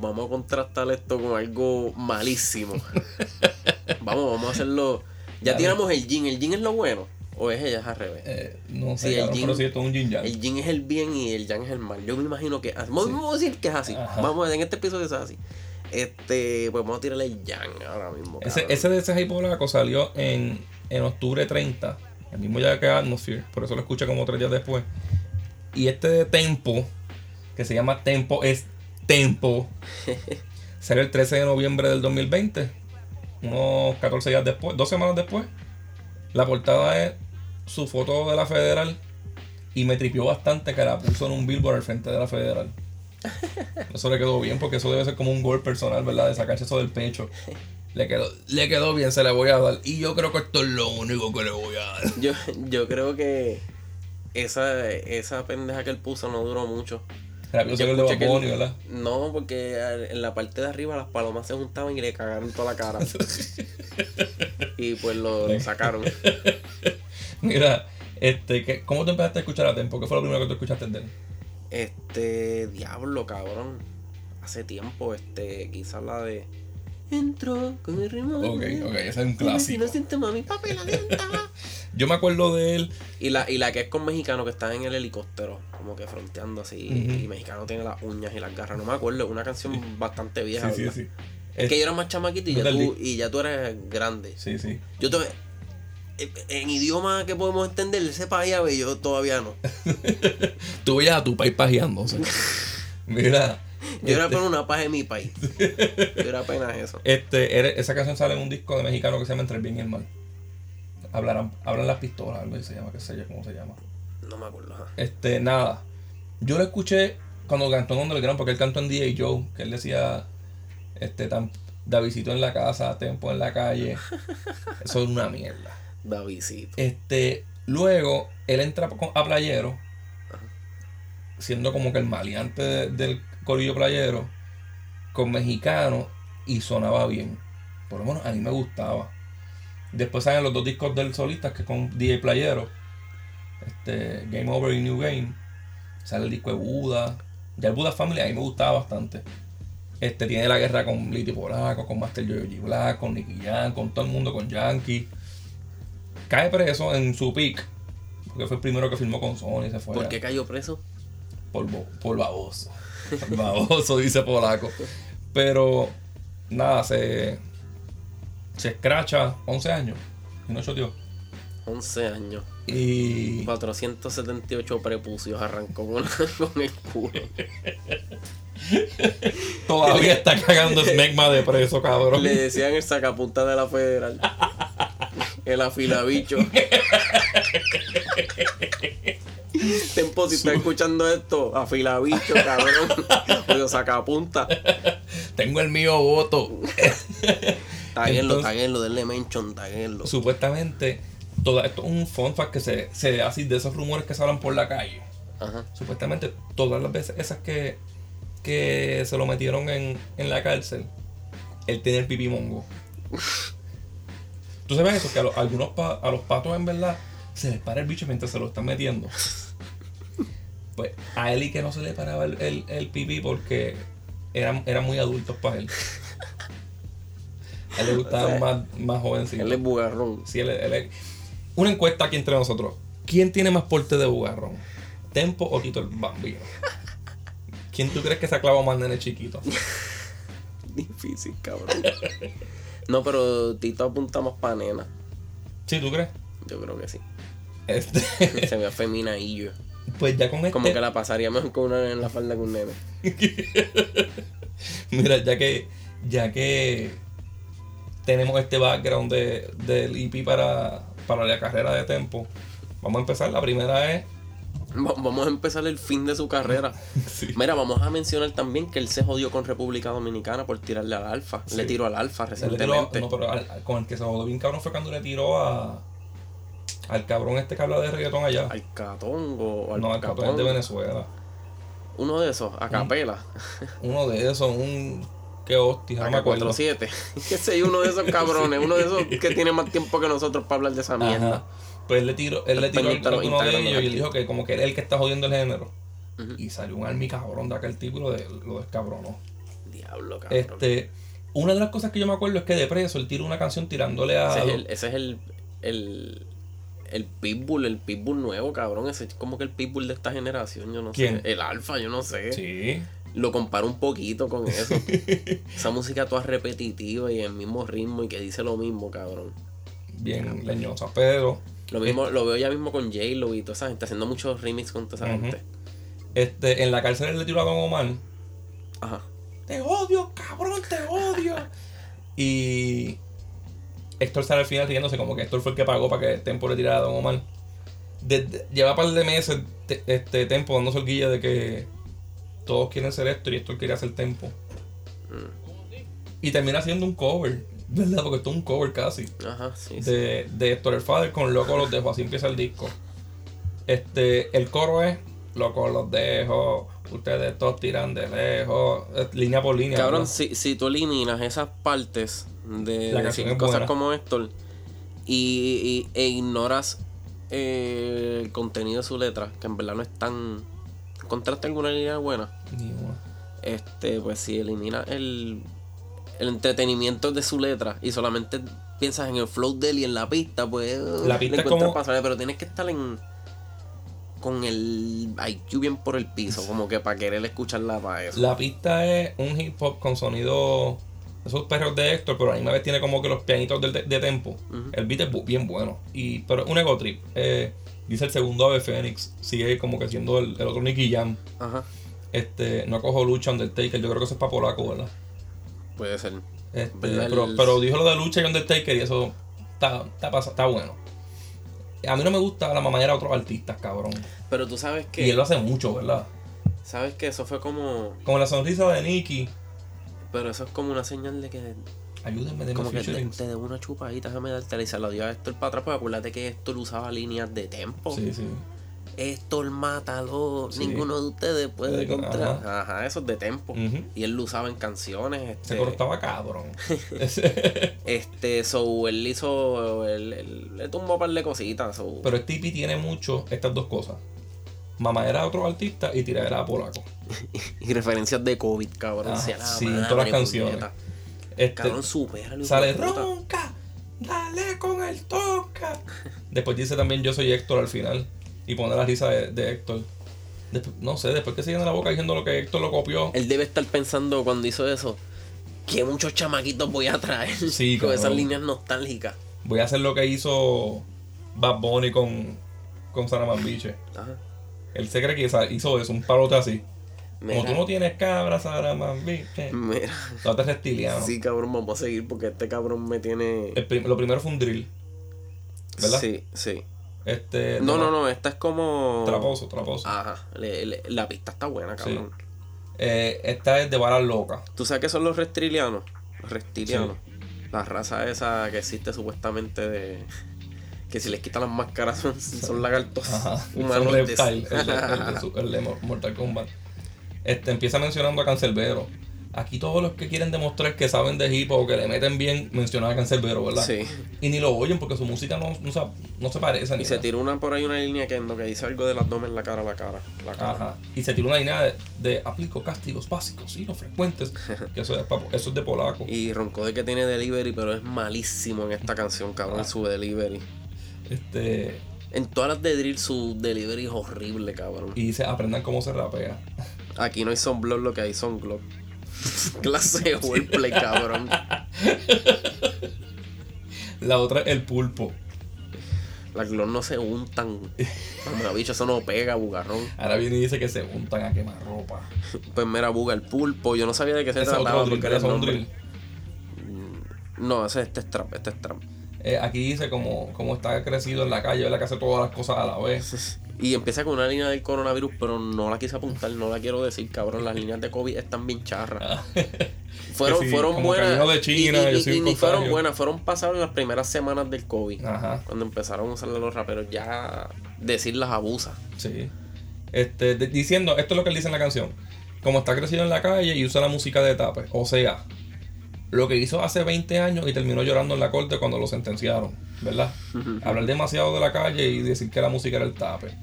vamos a contrastar esto con algo malísimo. vamos, vamos a hacerlo. Ya tiramos el jean. ¿El jean es lo bueno? ¿O es ella es al revés? Eh, no sé, Sí, el pero sí, esto es un yin yang. El jean es el bien y el yang es el mal. Yo me imagino que. Vamos, Sí. vamos a decir que es así. Ajá. Vamos, en este episodio es así. Este, pues vamos a tirarle el yang ahora mismo. Ese, ese de ese hip polaco salió en, en octubre 30, el mismo día que Atmosphere, por eso lo escuché como tres días después. Y este de Tempo, que se llama Tempo, es Tempo, salió el 13 de noviembre del 2020, unos 14 días después, dos semanas después. La portada es su foto de la Federal y me tripió bastante que la puso en un billboard al frente de la Federal. Eso le quedó bien porque eso debe ser como un gol personal, ¿verdad? De sacarse eso del pecho. Le quedó, le quedó bien, se le voy a dar. Y yo creo que esto es lo único que le voy a dar. Yo, yo creo que esa, esa pendeja que él puso no duró mucho. Rápido Yo escuché que Bunny, ¿verdad? No, porque en la parte de arriba las palomas se juntaban y le cagaron toda la cara. y pues lo, lo sacaron. Mira, este, ¿qué- ¿cómo te empezaste a escuchar a Tempo? ¿Qué fue lo primero que tú escuchaste de él? Este, diablo, cabrón. Hace tiempo, este, quizás la de. Entró con el ritmo. Ok, ok, ese es un Si clásico. no siente mami, papi, la dienta. Yo me acuerdo de él. Y la, y la que es con mexicano que está en el helicóptero, como que fronteando así. Y mexicano tiene las uñas y las garras. No me acuerdo, es una canción bastante vieja. Sí, sí, ¿verdad? sí. Es que yo era más chamaquito y ya, tú, y ya tú eres grande. Sí, sí. Yo te, en- en idioma que podemos entender, ese país ave, yo todavía no. Tú veías a tu país pajeándose. Mira. Yo era este, una paz en mi país. Yo era apenas eso. este, esa canción sale en un disco de mexicano que se llama Entre el bien y el mal. Hablarán, hablan las pistolas, algo así se llama, qué sé yo cómo se llama. No me acuerdo. Este, nada. Yo lo escuché cuando cantó en Underground, porque él cantó en DJ Joe, que él decía, este, tan, Davidito en la casa, Tempo en la calle. Eso es una mierda. Davidcito. Este, luego, él entra con- a Playero, siendo como que el maleante de- del corillo Playero, con mexicano, y sonaba bien. Por lo menos a mí me gustaba. Después salen los dos discos del solista, que es con DJ Playero. Este, Game Over y New Game. Sale el disco de Buda. Ya el Buda Family a mí me gustaba bastante. Este tiene la guerra con Liti Polaco, con Master G Black, con Nicky Jam, con todo el mundo, con Yankee. Cae preso en su pick. Porque fue el primero que firmó con Sony y se fue. ¿Por qué cayó preso? por, por baboso. Por baboso, dice Polaco. Pero, nada, se. Se escracha 11 años. Y no choteó. 11 años. Y. 478 prepucios arrancó con, con el culo. Todavía está cagando Smegma de preso, cabrón. Le decían el sacapunta de la federal. El afilabicho. Tempo, si estás escuchando esto, afilabicho, cabrón. Oye, sacapunta. Tengo el mío voto. Taguenlo, taguenlo, denle mention, taguenlo. Supuestamente, todo esto es un fun fact que se, se así de esos rumores que se hablan por la calle. Ajá. Supuestamente, todas las veces esas que, que se lo metieron en, en la cárcel, él tenía el pipí mongo. Tú sabes eso, que a, los- algunos pa- a los patos en verdad se les para el bicho mientras se lo están metiendo. Pues a él y que no se le paraba el, el, el pipí porque eran, eran muy adultos para él. A él le O sea, más, más jovencitos. Él es bugarrón. Sí, él- él es- Una encuesta aquí entre nosotros. ¿Quién tiene más porte de bugarrón? ¿Tempo o Tito el Bambino? ¿Quién tú crees que se ha clavado más nene chiquito? Difícil, cabrón. No, pero Tito apunta más pa' nena. ¿Sí, tú crees? Yo creo que sí. Este, Se ve feminadillo. pues ya con este... Como que la pasaría mejor con una en la falda que un nene. Mira, ya que ya que tenemos este background de, del IP para, para la carrera de Tempo, vamos a empezar. La primera es... Va- Vamos a empezar el fin de su carrera. Sí. Mira, vamos a mencionar también que él se jodió con República Dominicana por tirarle al Alfa. Le tiró al Alfa tiró- recientemente. no, pero al- con el que se jodó bien cabrón fue cuando le tiró a al cabrón este que habla de reggaetón allá. Al Catongo o al no, al cabrón es de Venezuela. Uno de esos, a capela. Uno de esos, un que hostia, no me acuerdo. AK-47. Que sé, uno de esos cabrones. Uno de esos que tiene más tiempo que nosotros para hablar de esa mierda. Ajá. Pues él le tiró, él le tiró Pendiente a los alguno de Instagram de ellos y él dijo que como que él es el que está jodiendo el género. Y salió un army cabrón de aquel tipo y lo, de, lo descabronó. Diablo, cabrón. Este, una de las cosas que yo me acuerdo es que de preso él tiró una canción tirándole a. Ese es el, ese es el, el, el Pitbull, el Pitbull nuevo, cabrón. Ese es como que el Pitbull de esta generación, yo no ¿Quién? sé. El Alfa, yo no sé. Sí. Lo comparo un poquito con eso. Esa música toda repetitiva y el mismo ritmo y que dice lo mismo, cabrón. Bien leñosa. Pero. Lo mismo, lo veo ya mismo con J-Lo y toda esa gente haciendo muchos remix con toda esa gente. Este, en la cárcel él le tiró a Don Omar. Ajá. Te odio, cabrón, te odio. y Héctor sale al final riéndose como que Héctor fue el que pagó para que Tempo le tirara a Don Omar. Lleva un par de meses te- este Tempo dando solguilla de que todos quieren ser Héctor y Héctor quería ser Tempo. Y termina haciendo un cover, ¿verdad? Porque esto es un cover casi. Ajá, sí, sí. De, de Héctor el Father con Loco los dejo, así empieza el disco. Este, el coro es Loco los dejo, ustedes todos tiran de lejos, línea por línea. Cabrón, si, si tú eliminas esas partes de La decir cosas buena. como Héctor y, y- e ignoras eh, el contenido de su letra, que en verdad no es tan. ¿Encontraste alguna línea buena? Ni una. Este, pues si eliminas el, el entretenimiento de su letra y solamente piensas en el flow de él y en la pista, pues. La le pista es como- pasable, pero tienes que estar en. Con el IQ bien por el piso, como que para querer escucharla para eso. La pista es un hip hop con sonido esos perros de Héctor, pero a la misma vez tiene como que los pianitos de, de tempo. El beat es bien bueno. Y, pero un ego trip. Eh, dice el segundo Ave Fénix. Sigue como que siendo el, el otro Nicky Jam. Ajá, Este, no cojo lucha Undertaker. Yo creo que eso es para polaco, ¿verdad? Puede ser. Este, pero, El- pero dijo lo de lucha y Undertaker y eso está, está, está bueno. A mí no me gusta la mamadera de otros artistas, cabrón. Pero tú sabes que. Y él lo hace mucho, ¿verdad? Sabes que eso fue como. Como la sonrisa de Nicky. Pero eso es como una señal de que. Ayúdenme de Como que te, te debo una chupadita, déjame darte y se la dio a Héctor para atrás, porque acuérdate que Héctor usaba líneas de tempo. Sí, sí. Héctor, mátalo. Sí. Ninguno de ustedes puede contra. Ajá, eso es de tempo. Y él lo usaba en canciones. Se Este, cortaba cabrón. este, so él hizo. Él, él- le tumbó un par de cositas. so- Pero el Tipi tiene mucho estas dos cosas. Mamadera de otros artistas y tiradera a polaco. y referencias de COVID, cabrón. Ah, sí, en todas las canciones. Este, Cabrón, supera sale ronca, dale con el toca. Después dice también yo soy Héctor al final. Y pone la risa de, de Héctor. Después- no sé, después que se llena la boca diciendo lo que Héctor lo copió. Él debe estar pensando cuando hizo eso. Que muchos chamaquitos voy a traer Sí, con esas líneas nostálgicas. Voy a hacer lo que hizo Bad Bunny con, con Saramambiche. Ajá. Él se cree que hizo eso, un palote así. Como tú no tienes cabra, Saramambiche. mira. No te reptiliano. Sí, cabrón, vamos a seguir porque este cabrón me tiene. El prim- lo primero fue un drill. ¿Verdad? Sí, sí. Este, No, no, no, esta es como. Traposo, traposo. Ajá, le- le- la pista está buena, cabrón. Eh, esta es de balas locas. ¿Tú sabes qué son los reptilianos? Los reptilianos. La raza esa que existe supuestamente de. Que si les quitan las máscaras son, son lagartos Ajá. Son humanoides. reptile, el de, el el Mortal Kombat. Este, empieza mencionando a Cancelbero. Aquí todos los que quieren demostrar que saben de hip hop o que le meten bien mencionan a Cancerbero, ¿verdad? Sí. Y ni lo oyen porque su música no, no, se, no se parece. Ni Y se tira una por ahí una línea que en lo que dice algo del abdomen, la cara, la cara. La cara. Ajá. Y se tiró una línea de, de aplico castigos básicos y no frecuentes. que eso es, pa- eso es de polaco. Y roncó de que tiene delivery, pero es malísimo en esta canción, cabrón, Ah. su delivery. Este. En todas las de drill, su delivery es horrible, cabrón. Y dice, aprendan cómo se rapea. Aquí no hay son blog, lo que hay son glock. Clase de wordplay, cabrón. La otra es el pulpo. Las glock no se untan. Mamá, bicho, eso no pega, bugarrón. Ahora viene y dice que se untan a quemar ropa. Pues mira, buga, el pulpo. Yo no sabía de qué se trataba drill, era un drill. No, ese este es trap, este es trap. Eh, aquí dice como, como está crecido en la calle, ¿verdad? Que hace todas las cosas a la vez. Y empieza con una línea del coronavirus, pero no la quise apuntar, no la quiero decir, cabrón. Las líneas de COVID están bien charras. Fueron, Que sí, fueron buenas. de China, y, y- y- ni fueron buenas, fueron pasadas en las primeras semanas del COVID. Ajá, Cuando empezaron a usarle los raperos, ya decirlas abusa. sí. Este, de- diciendo, esto es lo que él dice en la canción. Como está crecido en la calle y usa la música de tape. O sea, lo que hizo hace 20 años y terminó llorando en la corte cuando lo sentenciaron, ¿verdad? Hablar demasiado de la calle y decir que la música era el tape.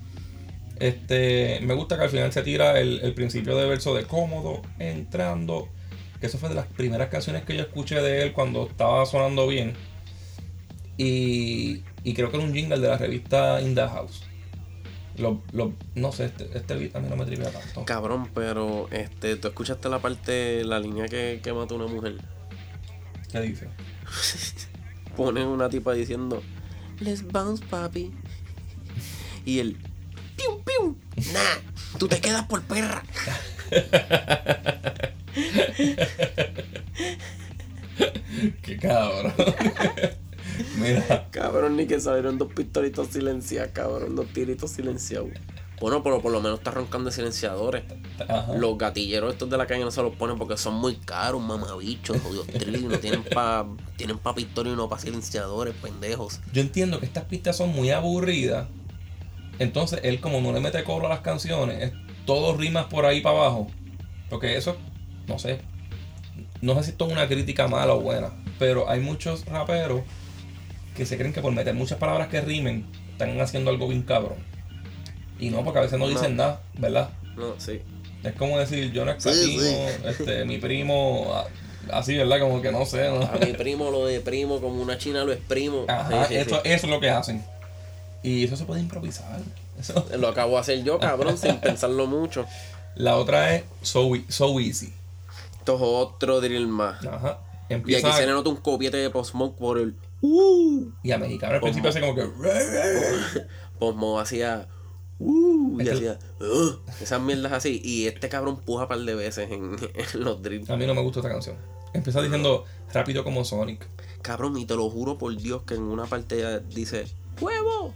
Este, me gusta que al final se tira el, el principio de verso de cómodo, entrando. Que eso fue de las primeras canciones que yo escuché de él cuando estaba sonando bien. Y, y creo que era un jingle de la revista In the House. Lo, lo- no sé, este, este beat a mí no me tripea tanto. Cabrón, pero este, tú escuchaste la parte, la línea que, que mató una mujer. ¿Qué dice? Pone una tipa diciendo, Let's bounce, papi. Y él, pium, pium. Nah, tú te quedas por perra. Qué cabrón. Mira, Cabrón, ni que salieron dos pistolitos silenciados, cabrón, dos tiritos silenciados. Bueno, pero por lo menos está roncando de silenciadores. ajá. Los gatilleros estos de la calle no se los ponen porque son muy caros, mamabichos, jodidos trillos. No tienen pa, tienen pa pistola y no pa silenciadores, pendejos. Yo entiendo que estas pistas son muy aburridas. Entonces, él como no le mete cobro a las canciones, es todo rimas por ahí para abajo. Porque eso, no sé. No sé si esto es una crítica mala o buena. Pero hay muchos raperos que se creen que por meter muchas palabras que rimen, están haciendo algo bien cabrón. Y no, porque a veces no No. dicen nada, ¿verdad? No, sí. Es como decir, yo no Sí, sí. este, mi primo, así, ¿verdad? Como que no sé, ¿no? A mi primo lo de primo, como una china lo exprimo. Ajá, Sí, sí, eso, sí. eso es lo que hacen. Y eso se puede improvisar. Eso. Lo acabo de hacer yo, cabrón, sin pensarlo mucho. La otra es So, so Easy. Esto es otro drill más. Ajá. Y Empieza aquí se le nota un copiete de Post Smoke por el. Uh, y a mexicano al principio hace como que. Post Smoke hacía. Uh, y hacía. "Uh", esas mierdas así. Y este cabrón puja un par de veces en, en los drills. A mí no me gusta esta canción. Empieza diciendo rápido como Sonic. Cabrón, y te lo juro por Dios que en una parte ya dice ¡Huevo!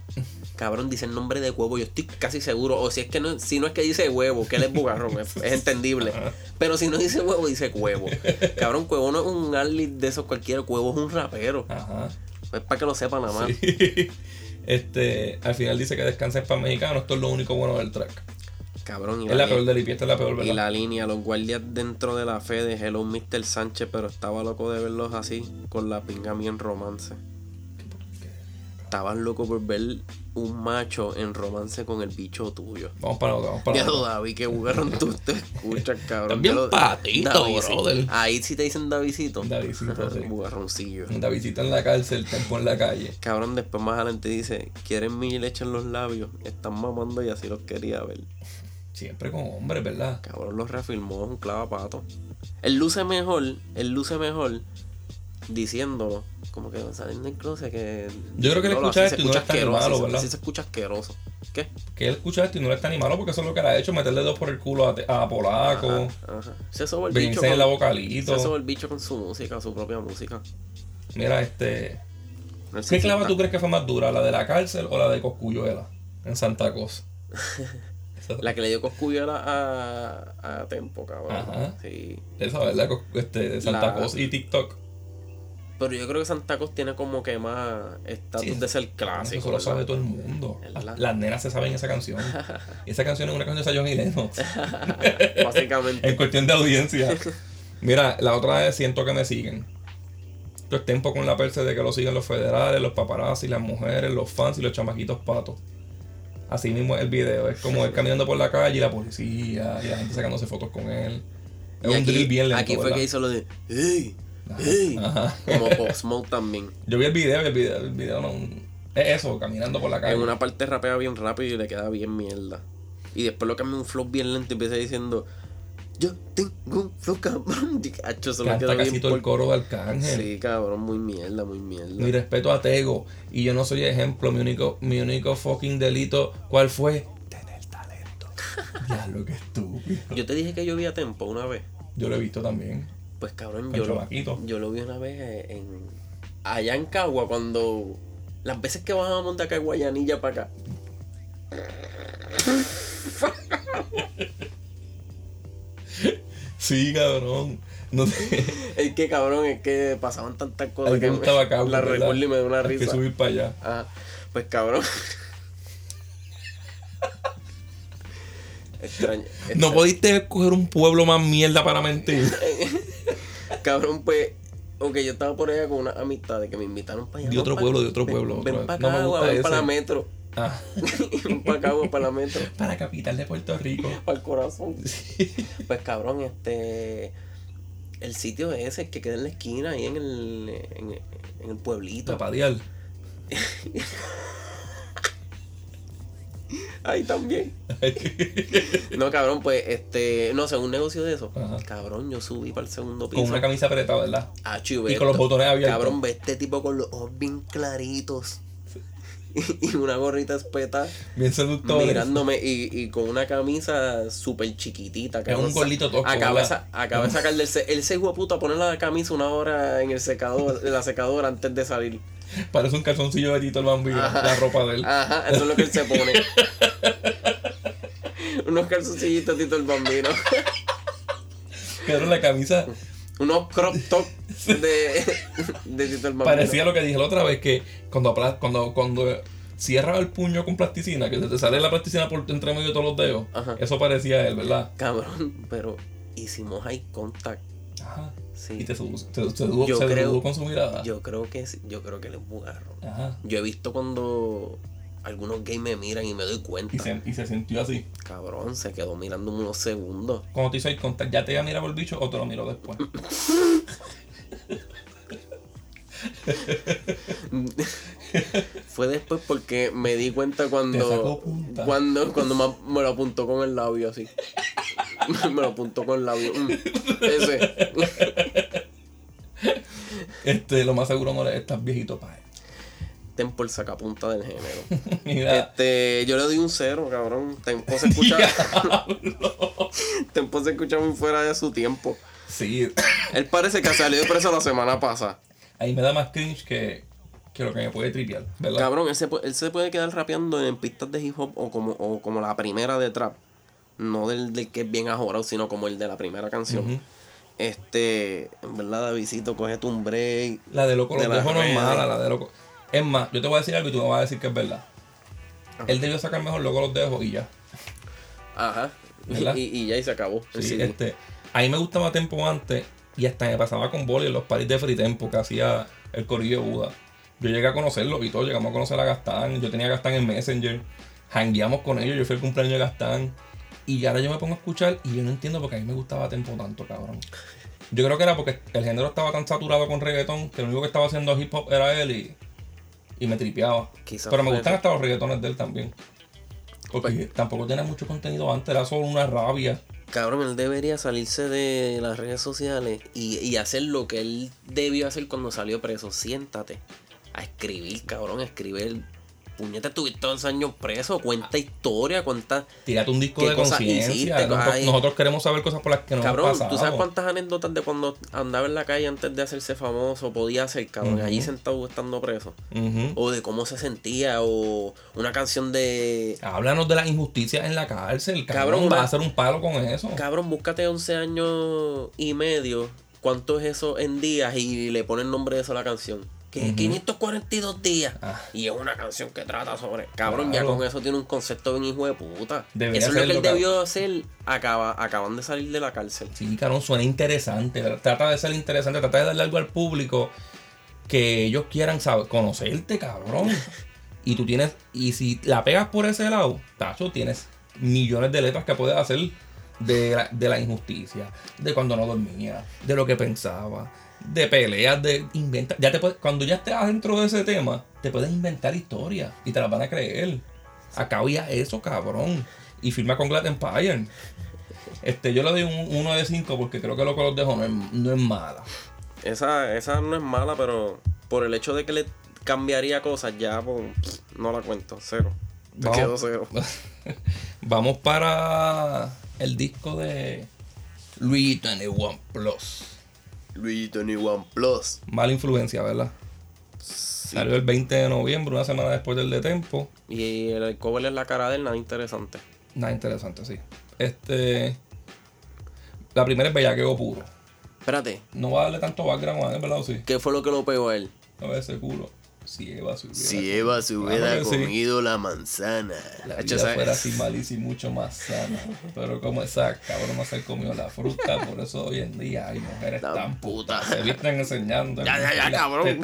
Cabrón, dice el nombre de huevo, yo estoy casi seguro. O si es que no, si no es que dice huevo, que él es bugarrón, es, es entendible. Pero si no dice huevo, dice huevo. Cabrón, huevo no es un arlit de esos cualquiera, huevo es un rapero. Ajá. Es para que lo sepan nada más. Sí. Este, al final dice que descansa en pan mexicano. Esto es lo único bueno del track. Cabrón, y Es la la, peor de Lipi, esta es la peor, y ¿verdad? la línea, los guardias dentro de la fe de Hello Mr. Sánchez, pero estaba loco de verlos así, con la pinga mía en romance. Estabas loco por ver un macho en romance con el bicho tuyo. Vamos para otra, vamos para lo David, que bugarrón tú te escuchas, cabrón. También lo- patito, Davidcito. brother. Ahí sí te dicen Davidito. Davidcito, sí. Bugarroncillo. Davidcito en la cárcel, tempo en la calle. Cabrón, después más adelante dice, quieren mi leche en los labios, están mamando y así los quería ver. Siempre con hombres, ¿verdad? Cabrón, los reafirmó, es un clavapato. Él luce mejor, él luce mejor diciéndolo, como que saliendo del closet que... Yo creo que él escucha esto y no escucha es tan asqueroso, malo, ¿verdad? así se escucha asqueroso. ¿Qué? Que él escucha esto y no le está ni malo porque eso es lo que le ha hecho, meterle dos por el culo a, a Polaco, Ajá, ajá. Se soba el bicho la vocalito. se soba el bicho con su música, su propia música. Mira, este. No ¿Qué clava tú crees que fue más dura? ¿La de la cárcel o la de Coscuyuela? En Santa Cosa. La que le dio coscuyuela a, a Tempo, cabrón. Ajá. Sí. esa, ¿verdad? Este, de Santa La- Cosa y TikTok. Pero yo creo que Santa Cruz tiene como que más estatus Sí, de ser Eso clásico. lo ¿verdad? sabe todo el mundo. ¿Verdad? Las, nenas se saben esa canción. Y esa canción es una canción de John y Lennox. Básicamente. en cuestión de audiencia. Mira, la otra es siento que me siguen. Esto es tiempo con la perse de que lo siguen los federales, los paparazzi, las mujeres, los fans y los chamaquitos patos. Así mismo es el video. Es como él caminando por la calle y la policía y la gente sacándose fotos con él. Es Y un aquí, drill bien lento. Aquí fue ¿verdad? que hizo lo de. ¡Ey! Como Pop Smoke también. Yo vi el video el video, el video no. Es eso, caminando por la calle. En una parte rapea bien rápido y le queda bien mierda. Y después lo cambia un flow bien lento y empieza diciendo. Yo tengo un flow cabrón. Hacho, eso Canta quedó casi bien todo el por- coro de Arcángel. Sí, cabrón, muy mierda, muy Mi mierda. respeto a Tego. Y yo no soy ejemplo. Mi único, mi único fucking delito, ¿cuál fue? Tener talento. Diablo, qué estúpido. Yo te dije que yo vi a Tempo una vez. Yo lo he visto también. Pues cabrón, yo lo, yo lo vi una vez en. Allá en Cagua, cuando. Las veces que bajábamos de Guayanilla para acá. Sí, cabrón. No. Es que cabrón, es que pasaban tantas cosas que me la recuerdo y me da una Hay que risa. subir para allá. Ajá. Pues cabrón. Extraño. No pudiste escoger un pueblo más mierda para mentir. Cabrón, pues. Ok, yo estaba por allá con una amistad de que me invitaron para allá. De Ven otro pueblo, de otro ven- pueblo, Ven, otro. para No me acá, gusta ven para la ese. metro. Ah, ven para acá, para la metro. para capital de Puerto Rico. Para el corazón. Pues cabrón, este. El sitio ese el que queda en la esquina, ahí en el, en, en el pueblito. Tapadial. Ahí también. No, cabrón, pues, este. No sé, un negocio de eso. Ajá. Cabrón, yo subí para el segundo piso. Con una camisa apretada, ¿verdad? Ah, chivo, Y con los botones abiertos. Cabrón, ve este tipo con los ojos bien claritos. y una gorrita espeta. Bien seductor. mirándome y, y con una camisa súper chiquitita. Es un gordito tosco, Acaba, de sacar del... Él se puta poner la camisa una hora en el secador, en la secadora antes de salir. Parece un calzoncillo de Tito el Bambino. La ropa de él. Ajá, eso es lo que él se pone. Unos calzoncillitos Tito el Bambino. Pero la camisa Unos crop top de, de Tito el Bambino. parecía lo que dije la otra vez, que cuando, cuando, cuando cierra el puño con plasticina, que se te sale la plasticina por entre medio de todos los dedos, Ajá. eso parecía él, ¿verdad? Cabrón, pero hicimos eye contact. Ajá. Sí. Y te te, te sedujo- Yo se creo- con su mirada. Yo creo que sí, yo creo que él es bugarro. Ajá. Yo he visto cuando algunos gays me miran y me doy Y cuenta. se, y se sintió así. Cabrón, se quedó mirándome unos segundos. Cuando te hizo el contact, ¿ya te iba a mirar por el bicho o te lo miro después? Fue después porque me di cuenta cuando. Cuando, cuando me, me lo apuntó con el labio así. me lo apuntó con el labio. Mm, ese. Este, lo más seguro no le estás viejito para él. Tempo el sacapunta del género. Mira, Este, yo le doy un cero, cabrón. Tempo se escucha. Tempo se escucha muy fuera de su tiempo. sí, Él parece que salió de preso la semana pasada. ahí me da más cringe que, que lo que me puede tripear, ¿verdad? Cabrón, él se, puede, él se puede quedar rapeando en pistas de hip hop o como, o como la primera de trap. No del, del que es bien ajorado, sino como el de la primera canción. Ujú. Este, en verdad, Davidito, cógete un break. La de loco De los no es mala, la de loco. Es más, yo te voy a decir algo y tú me vas a decir que es verdad. Él debió sacar mejor loco los dejo y ya. Ajá. Y, y- y ya y se acabó. Sí, este, a mí me gustaba Tempo antes y hasta me pasaba con Boli en los paris de Free Tempo que hacía el corillo de Buda. Yo llegué a conocerlo y todo, llegamos a conocer a Gastán. Yo tenía a Gastán en Messenger. Hangueamos con ellos, yo fui el cumpleaños de Gastán. Y ahora yo me pongo a escuchar y yo no entiendo por qué a mí me gustaba Tempo tanto, cabrón. Yo creo que era porque el género estaba tan saturado con reggaetón que lo único que estaba haciendo hip hop era él y, y me tripeaba. Quizás Pero me gustan eso. hasta los reggaetones de él también. Porque Pues- tampoco tenía mucho contenido antes, era solo una rabia. Cabrón, él debería salirse de las redes sociales y, y hacer lo que él debió hacer cuando salió preso. Siéntate a escribir, cabrón, a escribir. Puñete, estuviste dos años preso, cuenta historia, cuenta... Tírate un disco ¿Qué de conciencia. Nosotros, queremos saber cosas por las que nos Cabrón, pasado. ¿tú sabes cuántas anécdotas de cuando andaba en la calle antes de hacerse famoso podía hacer, cabrón? Ujú. Allí sentado estando preso. O de cómo se sentía, o una canción de... Háblanos de las injusticias en la cárcel. Cabrón, Cabrón, va va- a hacer un palo con eso. Cabrón, búscate 11 años y medio. ¿Cuánto es eso en días? Y le pone el nombre de eso a la canción. Que 542 días. Ah. Y es una canción que trata sobre. Cabrón, ya con eso tiene un concepto bien hijo de puta. Debería eso es lo que él debió hacer. Acaba, acaban de salir de la cárcel. Sí, cabrón, suena interesante. Trata de ser interesante, trata de darle algo al público que ellos quieran saber, conocerte, cabrón. Y tú tienes, y si la pegas por ese lado, tacho, tienes millones de letras que puedes hacer de la, de la injusticia, de cuando no dormía, de lo que pensaba, de peleas, de inventa. Ya te puedes- cuando ya estés dentro de ese tema, te puedes inventar historias y te las van a creer. Acá había eso, cabrón. Y firma con Glad Empire. Este, yo le doy un 1 de 5 porque creo que lo que los dejo no es, no es mala. Esa, esa no es mala, pero por el hecho de que le cambiaría cosas, ya pues, no la cuento. Cero. Me Vamos. quedo cero. Vamos para el disco de Luigi 21 Plus. Luigi Tony One Plus. Mala influencia, ¿verdad? Salió el 20 de noviembre, una semana después del de Tempo. Y el cover es la cara de él, nada interesante. Nada interesante, sí. Este. La primera es bellaqueo puro. Espérate, No va a darle tanto background a él, ¿verdad? ¿O sí? ¿qué fue lo que lo pegó a él? A ver ese culo. Si Eva se hubiera- Si Eva se Claro hubiera que sí. comido la manzana. La vida fuera así malísima y mucho más sana. Pero como esa cabrón no se ha comido la fruta, por eso hoy en día hay mujeres Tan tan puta. putas. Se visten enseñando. Ya, ya, ya, cabrón.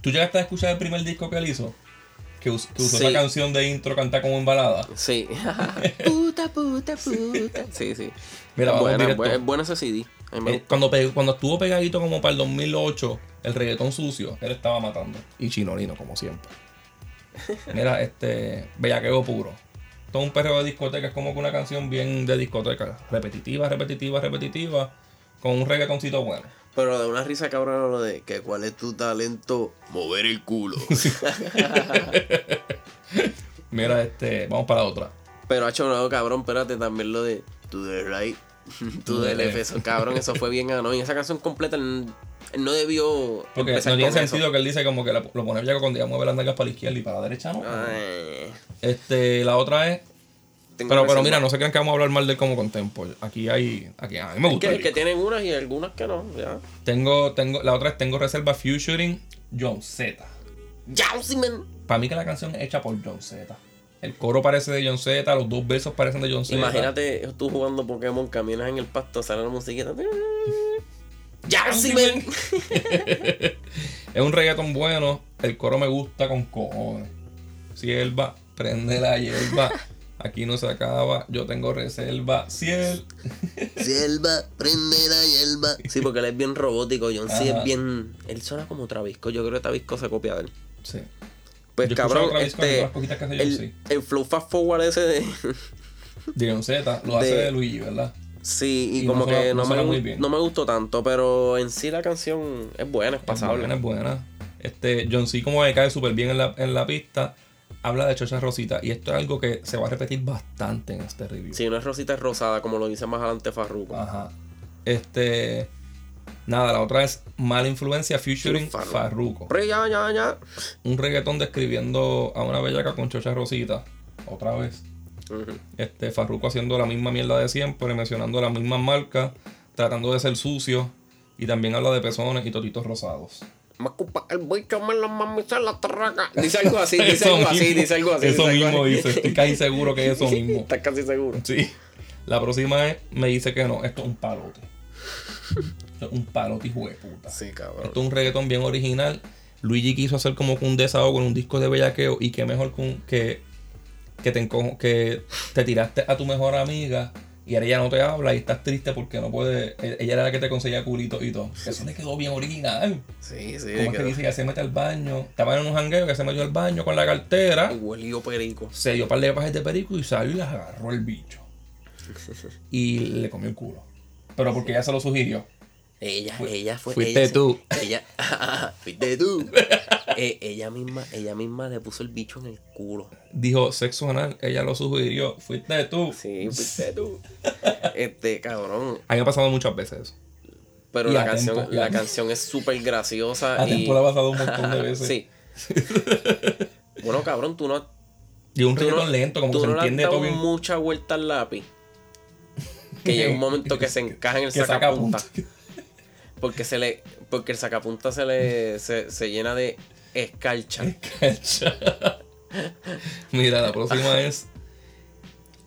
¿Tú llegaste a escuchar el primer disco que él hizo? Que, us- que usó Sí. la canción de intro cantar como en balada. Sí. puta, puta, puta. Sí, sí. Mira, vamos buena, es buena ese CD. Me Eh, cuando, cuando estuvo pegadito como para el 2008, el reggaetón sucio, él estaba matando. Y chinolino, como siempre. Mira, este, bellaqueo puro. Todo un perreo de discoteca es como que una canción bien de discoteca. Repetitiva, repetitiva, repetitiva. Con un reggaetoncito bueno. Pero de una risa cabrón lo de que cuál es tu talento, mover el culo. Mira, este, vamos para la otra. Pero ha hecho no, cabrón, espérate, también lo de tú de right, tú de left, eso, cabrón, eso fue bien annoying. Esa canción completa él, él no debió Porque empezar no tiene con eso. sentido que él dice como que la- lo pone ya cuando ya mueve las nalgas para la izquierda y para la derecha, ¿no? Ay, Este, la otra es. tengo Pero, pero mira, no se crean que vamos a hablar mal del como contempo. Aquí hay. Aquí, a mí me Es gusta. que, el que disco. tienen unas y algunas que no, ya. Tengo, tengo, la otra es Tengo Reserva Futuring John Z. Para mí que la canción es hecha por John Z. El coro parece de John Z, los dos versos parecen de John Z. Imagínate tú jugando Pokémon, caminas en el pasto, sale la musiquita. Jausiman. Es un reggaetón bueno, el coro me gusta con cojones. Si él va, prende la hierba. Aquí no se acaba, yo tengo reserva. Si él. Selva, prende la hierba. Sí, porque él es bien robótico. John Ajá. es bien. Él suena como Travisco. Yo creo que Travisco se copia de él. Sí. Pues Yo cabrón, este. las cositas que hace John El, flow fast forward ese de. John Z, lo hace De- de Luigi, ¿verdad? Sí, y, como que no me, no me gustó tanto, pero en sí la canción es buena, es Es pasable. buena, es buena. Este, John C. como que cae súper bien en la, en la pista. Habla de Chocha Rosita. Y esto es algo que se va a repetir bastante en este review. Si no es rosita, es rosada, como lo dice más adelante Farruko. Ajá. Este. Nada, la otra es Mala Influencia featuring Farruko. Farruko. Pero ya, ya, ya. Un reggaetón describiendo a una bellaca con Chocha Rosita. Otra vez. Este, Farruko haciendo la misma mierda de siempre, mencionando las mismas marcas, tratando de ser sucio. Y también habla de pezones y totitos rosados. Me ocupa el bicho, me la mami se la traga. Dice algo así, dice algo así, dice algo así. Eso dice mismo dice. Estoy casi seguro que es eso mismo. Estás casi seguro. Sí. La próxima es, me dice que no, esto es un palote. Un palote, hijo de puta. Sí, cabrón. Esto es un reggaetón bien original. Luigi quiso hacer como un desahogo en un disco de bellaqueo y qué mejor que, que, que, te, enco- que te tiraste a tu mejor amiga y ahora ella no te habla y estás triste porque no puede. e- Ella era la que te conseguía culito y todo. Eso le quedó bien original. Sí, sí. Como es que dice que se mete al baño. Estaba en un jangueo que se metió al baño con la cartera. Huelió perico. Se dio par de pajes de perico y salió y las agarró el bicho. Y le comió el culo. Pero porque ella se lo sugirió. Ella, ella fue. fuiste ella, tú. Ella, fuiste tú. Eh, ella misma, ella misma le puso el bicho en el culo. Dijo sexo anal, ella lo sugirió. Fuiste tú. Sí, fuiste tú. Este, cabrón. A mí me ha pasado muchas veces eso. Pero Y la canción, Tempo, la canción es súper graciosa. A y... Tempo le ha pasado un montón de veces. Sí. bueno, cabrón, tú no. Y un tú no- reggaetón lento, como que se no le has entiende dado todo bien. mucha vuelta al lápiz. Que llega un momento que se encaja en el sacapunta. punta. Porque se le. Porque el sacapunta se le. se, se llena de escarcha. Mira, la próxima es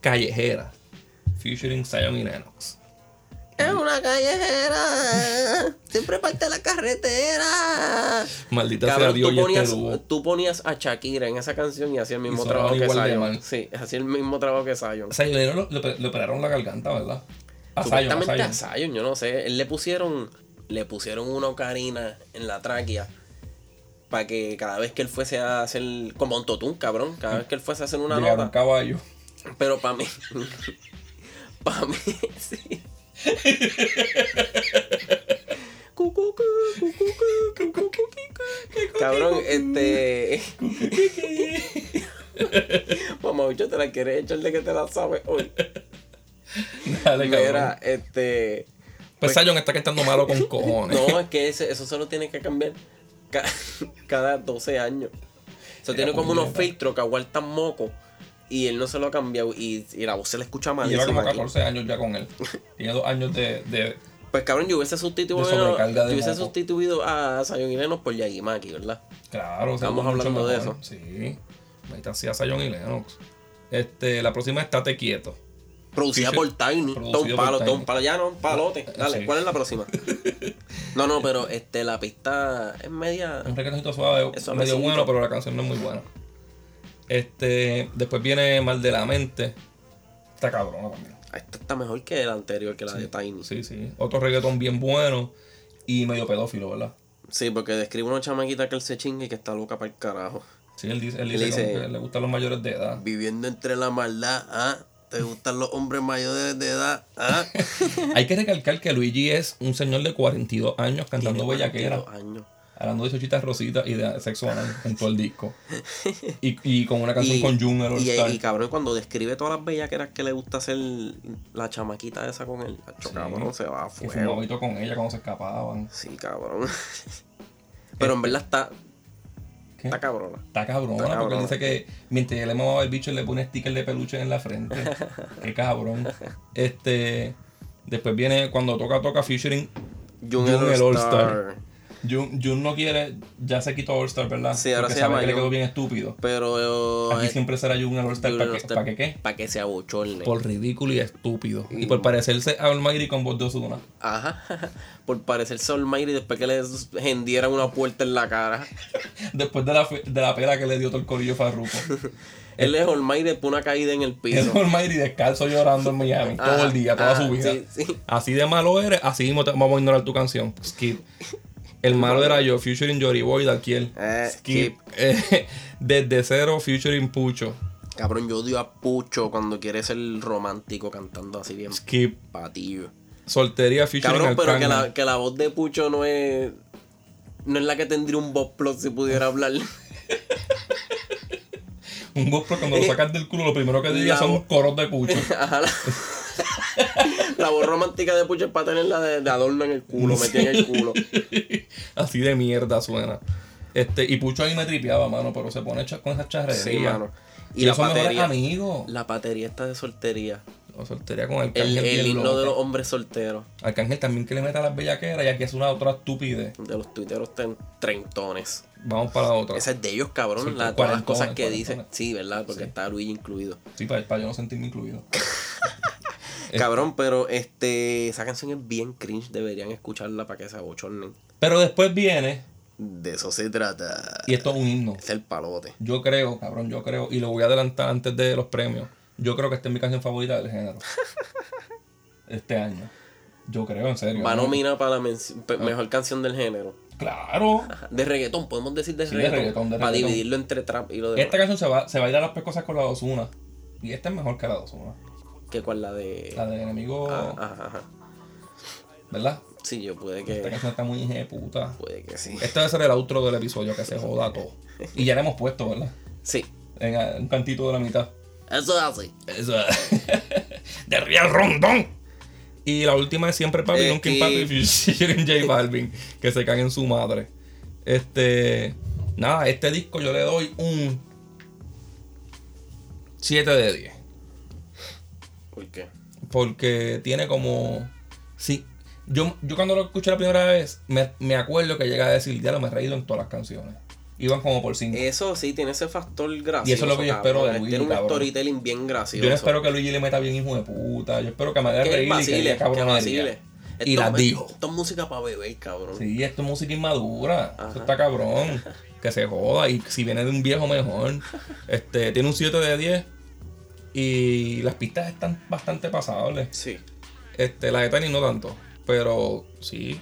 Callejera. Featuring Zion y Lennox. Es una callejera. Siempre parte de la carretera. Maldita sea Cabrón, Dios tú y este tú ponías a Shakira en esa canción y hacía el mismo trabajo que Zion. Sí, hacía el mismo trabajo que Zion. Zion Lennox le, le operaron la garganta, ¿verdad? A Zion, a Supuestamente a Zion. Zion, yo no sé. Él le pusieron. Le pusieron una ocarina en la tráquea. Para que cada vez que él fuese a hacer. Como un totún, cabrón. Cada vez que él fuese a hacer una Llegaron nota. caballo. Pero para mí. para mí, sí. Cabrón, este. Mamá, yo te la quería echar de que te la sabes hoy. Dale, Mira, este. Pues, pues Sayon está cantando malo con cojones. No, es que ese, eso solo tiene que cambiar cada 12 años. O sea, tiene como unos filtros que aguantan moco y él no se lo ha cambiado. Y, y la voz se le escucha Y lleva como aquí. 14 años ya con él. Tiene dos años de, de Pues cabrón, yo hubiese sustituido, yo hubiese sustituido a Zion y Lennox por Yagimaki, ¿verdad? Claro, Estamos hablando de mejor. Sí. Ahorita sí a Zion y Lennox. Este, la próxima es Tate Quieto. Producida por Tiny. por palo, Tiny. palo. Ya no, un palote. Dale, Sí. ¿cuál es la próxima? No, no, pero este, la pista es media. Un reggaetoncito suave, Es medio bueno, pero la canción no es muy buena. Este, después viene Mal de la Mente. Está cabrona también. Esta está mejor que la anterior, que la de Tiny. Sí, sí. Otro reggaetón bien bueno y medio pedófilo, ¿verdad? Sí, porque describe una chamaquita que él se chingue y que está loca para el carajo. Sí, él dice, él Él dice, que le gustan los mayores de edad. Viviendo entre la maldad, ¿ah? ¿Te gustan los hombres mayores de edad? ¿Ah? Hay que recalcar que Luigi es un señor de 42 años cantando bellaquera. 42 años. Hablando de chochitas rositas y de sexo anal en todo el disco. Y, y con una canción Y, con Jun, y, y cabrón, cuando describe todas las bellaqueras que le gusta hacer la chamaquita esa con él, Sí. cabrón, se va a Y fuego. fumabito con ella cuando se escapaban. Sí, cabrón. Pero en verdad está, ¿Qué? está cabrona. Está cabrona, Está porque él dice que mientras le mamaba el bicho, le pone sticker de peluche en la frente. Qué cabrón. Este. Después viene cuando toca, toca featuring. Jung el. All-Star. Jun, Jun no quiere, ya se quitó All-Star, ¿verdad? Sí, ahora Porque se sabe llama que le quedó bien estúpido. Pero. Aquí eh, siempre será Jun el All-Star. Jung ¿Para qué? All-Star, ¿Para qué? Para que se abochorne. Por ridículo y estúpido. Y Y- por parecerse a Almighty con voz de Ozuna. Ajá. Por parecer Sol Mayri después que le hendieran una puerta en la cara. Después de la, de la pela que le dio todo el corillo farruco. Él es Olmairi después una caída en el Es piso. Almighty descalzo llorando en Miami. todo el día, toda ajá, su vida. sí, sí. Así de malo eres, así mismo te- vamos a ignorar tu canción. Skip. El malo era yo, featuring Jory Boy de Alquiel. Eh, Skip. Eh, desde cero, featuring Pucho. Cabrón, yo odio a Pucho cuando quiere ser romántico cantando así bien Skip. patillo. Soltería, featuring Cabrón, pero que la, que la voz de Pucho no es. No es la que tendría un Bob Plot si pudiera hablar. Un GoPro cuando lo sacas del culo, lo primero que diría son coros de Pucho. Ajá, la, la voz romántica de Pucho es para tenerla de, de adorno en el culo, metida en el culo. Así de mierda suena. Este, y Pucho ahí me tripeaba, mano, pero se pone con esas charrerías. Sí, mano. Y, Y la batería. amigos. La batería está de soltería. O soltería con El, Arcángel el bien himno de los hombres solteros. Arcángel también que le meta las bellaqueras y aquí es una otra estupidez. De los tuiteros ten- trentones. Vamos para la otra. Esa es de ellos, cabrón. Sí, la- todas las cosas que dicen. Sí, ¿verdad? Porque Sí. está Luigi incluido. Sí, para, para yo no sentirme incluido. Cabrón, pero este esa canción es bien cringe. Deberían escucharla para que se abochornen. Pero después viene, De eso se trata. y esto es un himno. Es el palote. Yo creo, cabrón, yo creo, y lo voy a adelantar antes de los premios. Yo creo que esta es mi canción favorita del género. este año. Yo creo, en serio. Va ¿no? nominada para la pe- mejor canción del género. Claro. Ajá. De reggaetón, podemos decir de Sí, de reggaetón. reggaetón, de para reggaetón. dividirlo entre trap y lo demás. Esta canción se va, se va a ir a las pescosas con la Ozuna. Y esta es mejor que la Ozuna. Que cuál la de. La de enemigo, Ah, ajá, ajá. ¿verdad? Sí, yo puede Esta que. canción está muy hija de puta. Puede que sí. Este debe ser el outro del episodio, que se joda todo. Y ya le hemos puesto, ¿verdad? Sí. En un cantito de la mitad. Eso es así. Eso De Real Rondón. Y la última es siempre Papi Eh, y- Papi featuring J Balvin. Que se caen en su madre. Este. Nada, este disco yo le doy un 7 de 10. ¿Por qué? Porque tiene como. Sí. Yo, yo cuando lo escuché la primera vez, me, me acuerdo que llega a decir, ya lo me he reído en todas las canciones. Iban como por cinco. Eso sí, tiene ese factor gracioso. Y eso es lo que yo espero de cabrón. Luigi, Tiene un cabrón. storytelling bien gracioso. yo espero que Luigi le meta bien hijo de puta. Yo espero que me haga que reír y que vacile, diga que cabronería. vacile. Y Esto- las dijo. Esto es música para beber, cabrón. Sí, esto es música inmadura. Ajá. Eso está cabrón. Que se joda. Y si viene de un viejo mejor. Este, tiene un 7 de 10. Y las pistas están bastante pasables. Sí. Este, la de Tiny no tanto. Pero sí.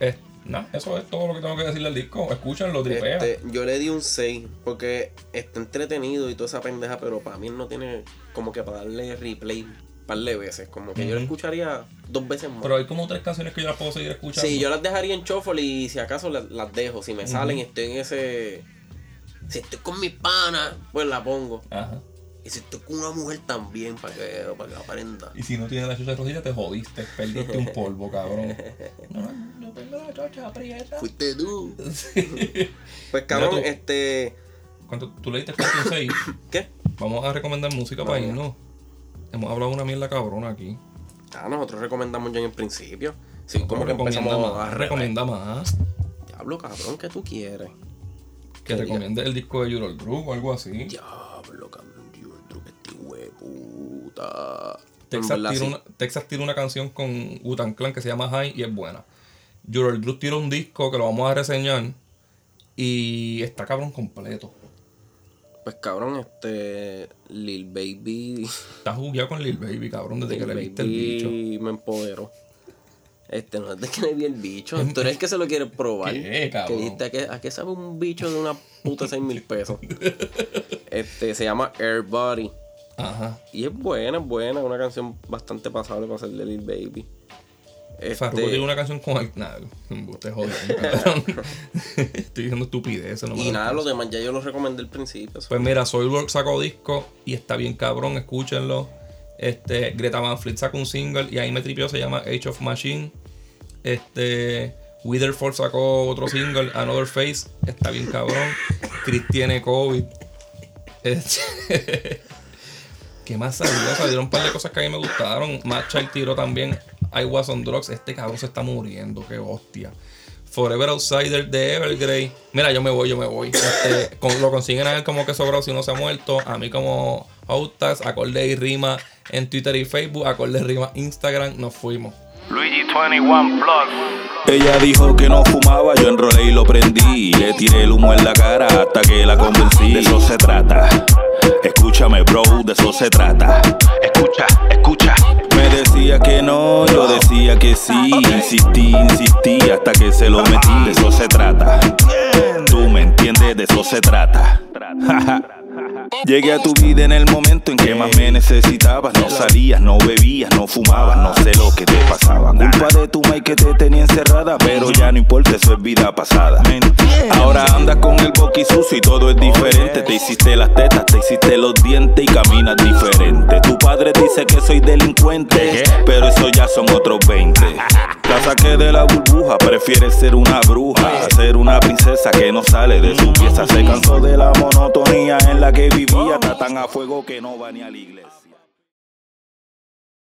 Es, nah, eso es todo lo que tengo que decirle al disco. Escúchenlo, tripea. Este, yo le di un 6 porque está entretenido y toda esa pendeja, pero para mí no tiene como que para darle replay un par de veces. Como que yo lo escucharía dos veces más. Pero hay como tres canciones que yo las puedo seguir escuchando. Sí, yo las dejaría en shuffle y si acaso las, las dejo. Si me salen y estoy en ese. Si estoy con mis panas, pues la pongo. Ajá. Y si estoy con una mujer también, para que, para que aprenda. Y si no tienes la chucha rojilla, te jodiste. Perdiste un polvo, cabrón. No, no tengo la chocha aprieta. Fuiste tú. Sí. Pues cabrón, Mira tú. este. ¿Cuánto, ¿Tú le diste 4 un 6? ¿Qué? Vamos a recomendar música para Vamos. irnos. Hemos hablado una mierda cabrona aquí. Ah, nosotros recomendamos ya en el principio. Sí, como que recomienda empezamos más. a Recomienda más. Diablo, cabrón, ¿qué tú quieres? Que Que recomiende el disco de Eurol Group o algo así. Diablo, cabrón, Texas tira, una, Texas tira una canción con Wutan Clan que se llama High y es buena. Eurol Group tira un disco que lo vamos a reseñar y está cabrón completo. Pues cabrón, este. Lil Baby. Está jugueado con Lil Baby, cabrón, desde que le viste el bicho. Baby me empoderó. Este no es de que le vi el bicho. Tú eres el que se lo quiere probar. ¿Qué, cabrón? Que dijiste, ¿a qué, ¿a qué sabe un bicho de una puta 6 mil pesos? Este se llama Air Body. Ajá. Y es buena, es buena. Una canción bastante pasable para ser de Lil Baby. Farruko Este, tiene una canción con. Nada, te jodiendo, cabrón. Estoy diciendo estupideces. No y nada, los demás ya yo los recomendé al principio. Pues mira, Soilwork sacó disco y está bien cabrón, escúchenlo. Este, Greta Van Fleet sacó un single y ahí me tripió, se llama Age of Machine. Este, Witherford sacó otro single, Another Face, está bien cabrón. Chris tiene COVID. Este, ¿Qué más salió? Salieron un par de cosas que a mí me gustaron. Matt Child tiró también I Was on Drugs. Este cabrón se está muriendo, qué hostia. Forever Outsider de Evergrey. Mira, yo me voy, yo me voy. Este, con- lo consiguen a él como que sobrado si no se ha muerto. A mí como Outas, acorde y rima en Twitter y Facebook, acorde y rima Instagram. Nos fuimos. Luigi 21 Plus. Ella dijo que no fumaba, yo enrolé y lo prendí. Le tiré el humo en la cara hasta que la convencí. De eso se trata. Escúchame, bro, de eso se trata. Escucha, escucha. Me decía que no, yo decía que sí. Insistí, insistí hasta que se lo metí. De eso se trata. Tú me entiendes, de eso se trata. Llegué a tu vida en el momento en que más me necesitabas. No salías, no bebías, no fumabas, no sé lo que te pasaba. Culpa de tu Mike que te tenía encerrada, pero ya no importa, eso es vida pasada. Ahora andas con el boqui sucio y todo es diferente. Te hiciste las tetas, te hiciste los dientes y caminas diferente. Tu padre dice que soy delincuente, pero eso ya son otros 20. La saqué de la burbuja, prefiere ser una bruja, ser una princesa que no sale de su pieza. Se cansó de la monotonía en la que vivía, está tan a fuego que no va ni a la iglesia.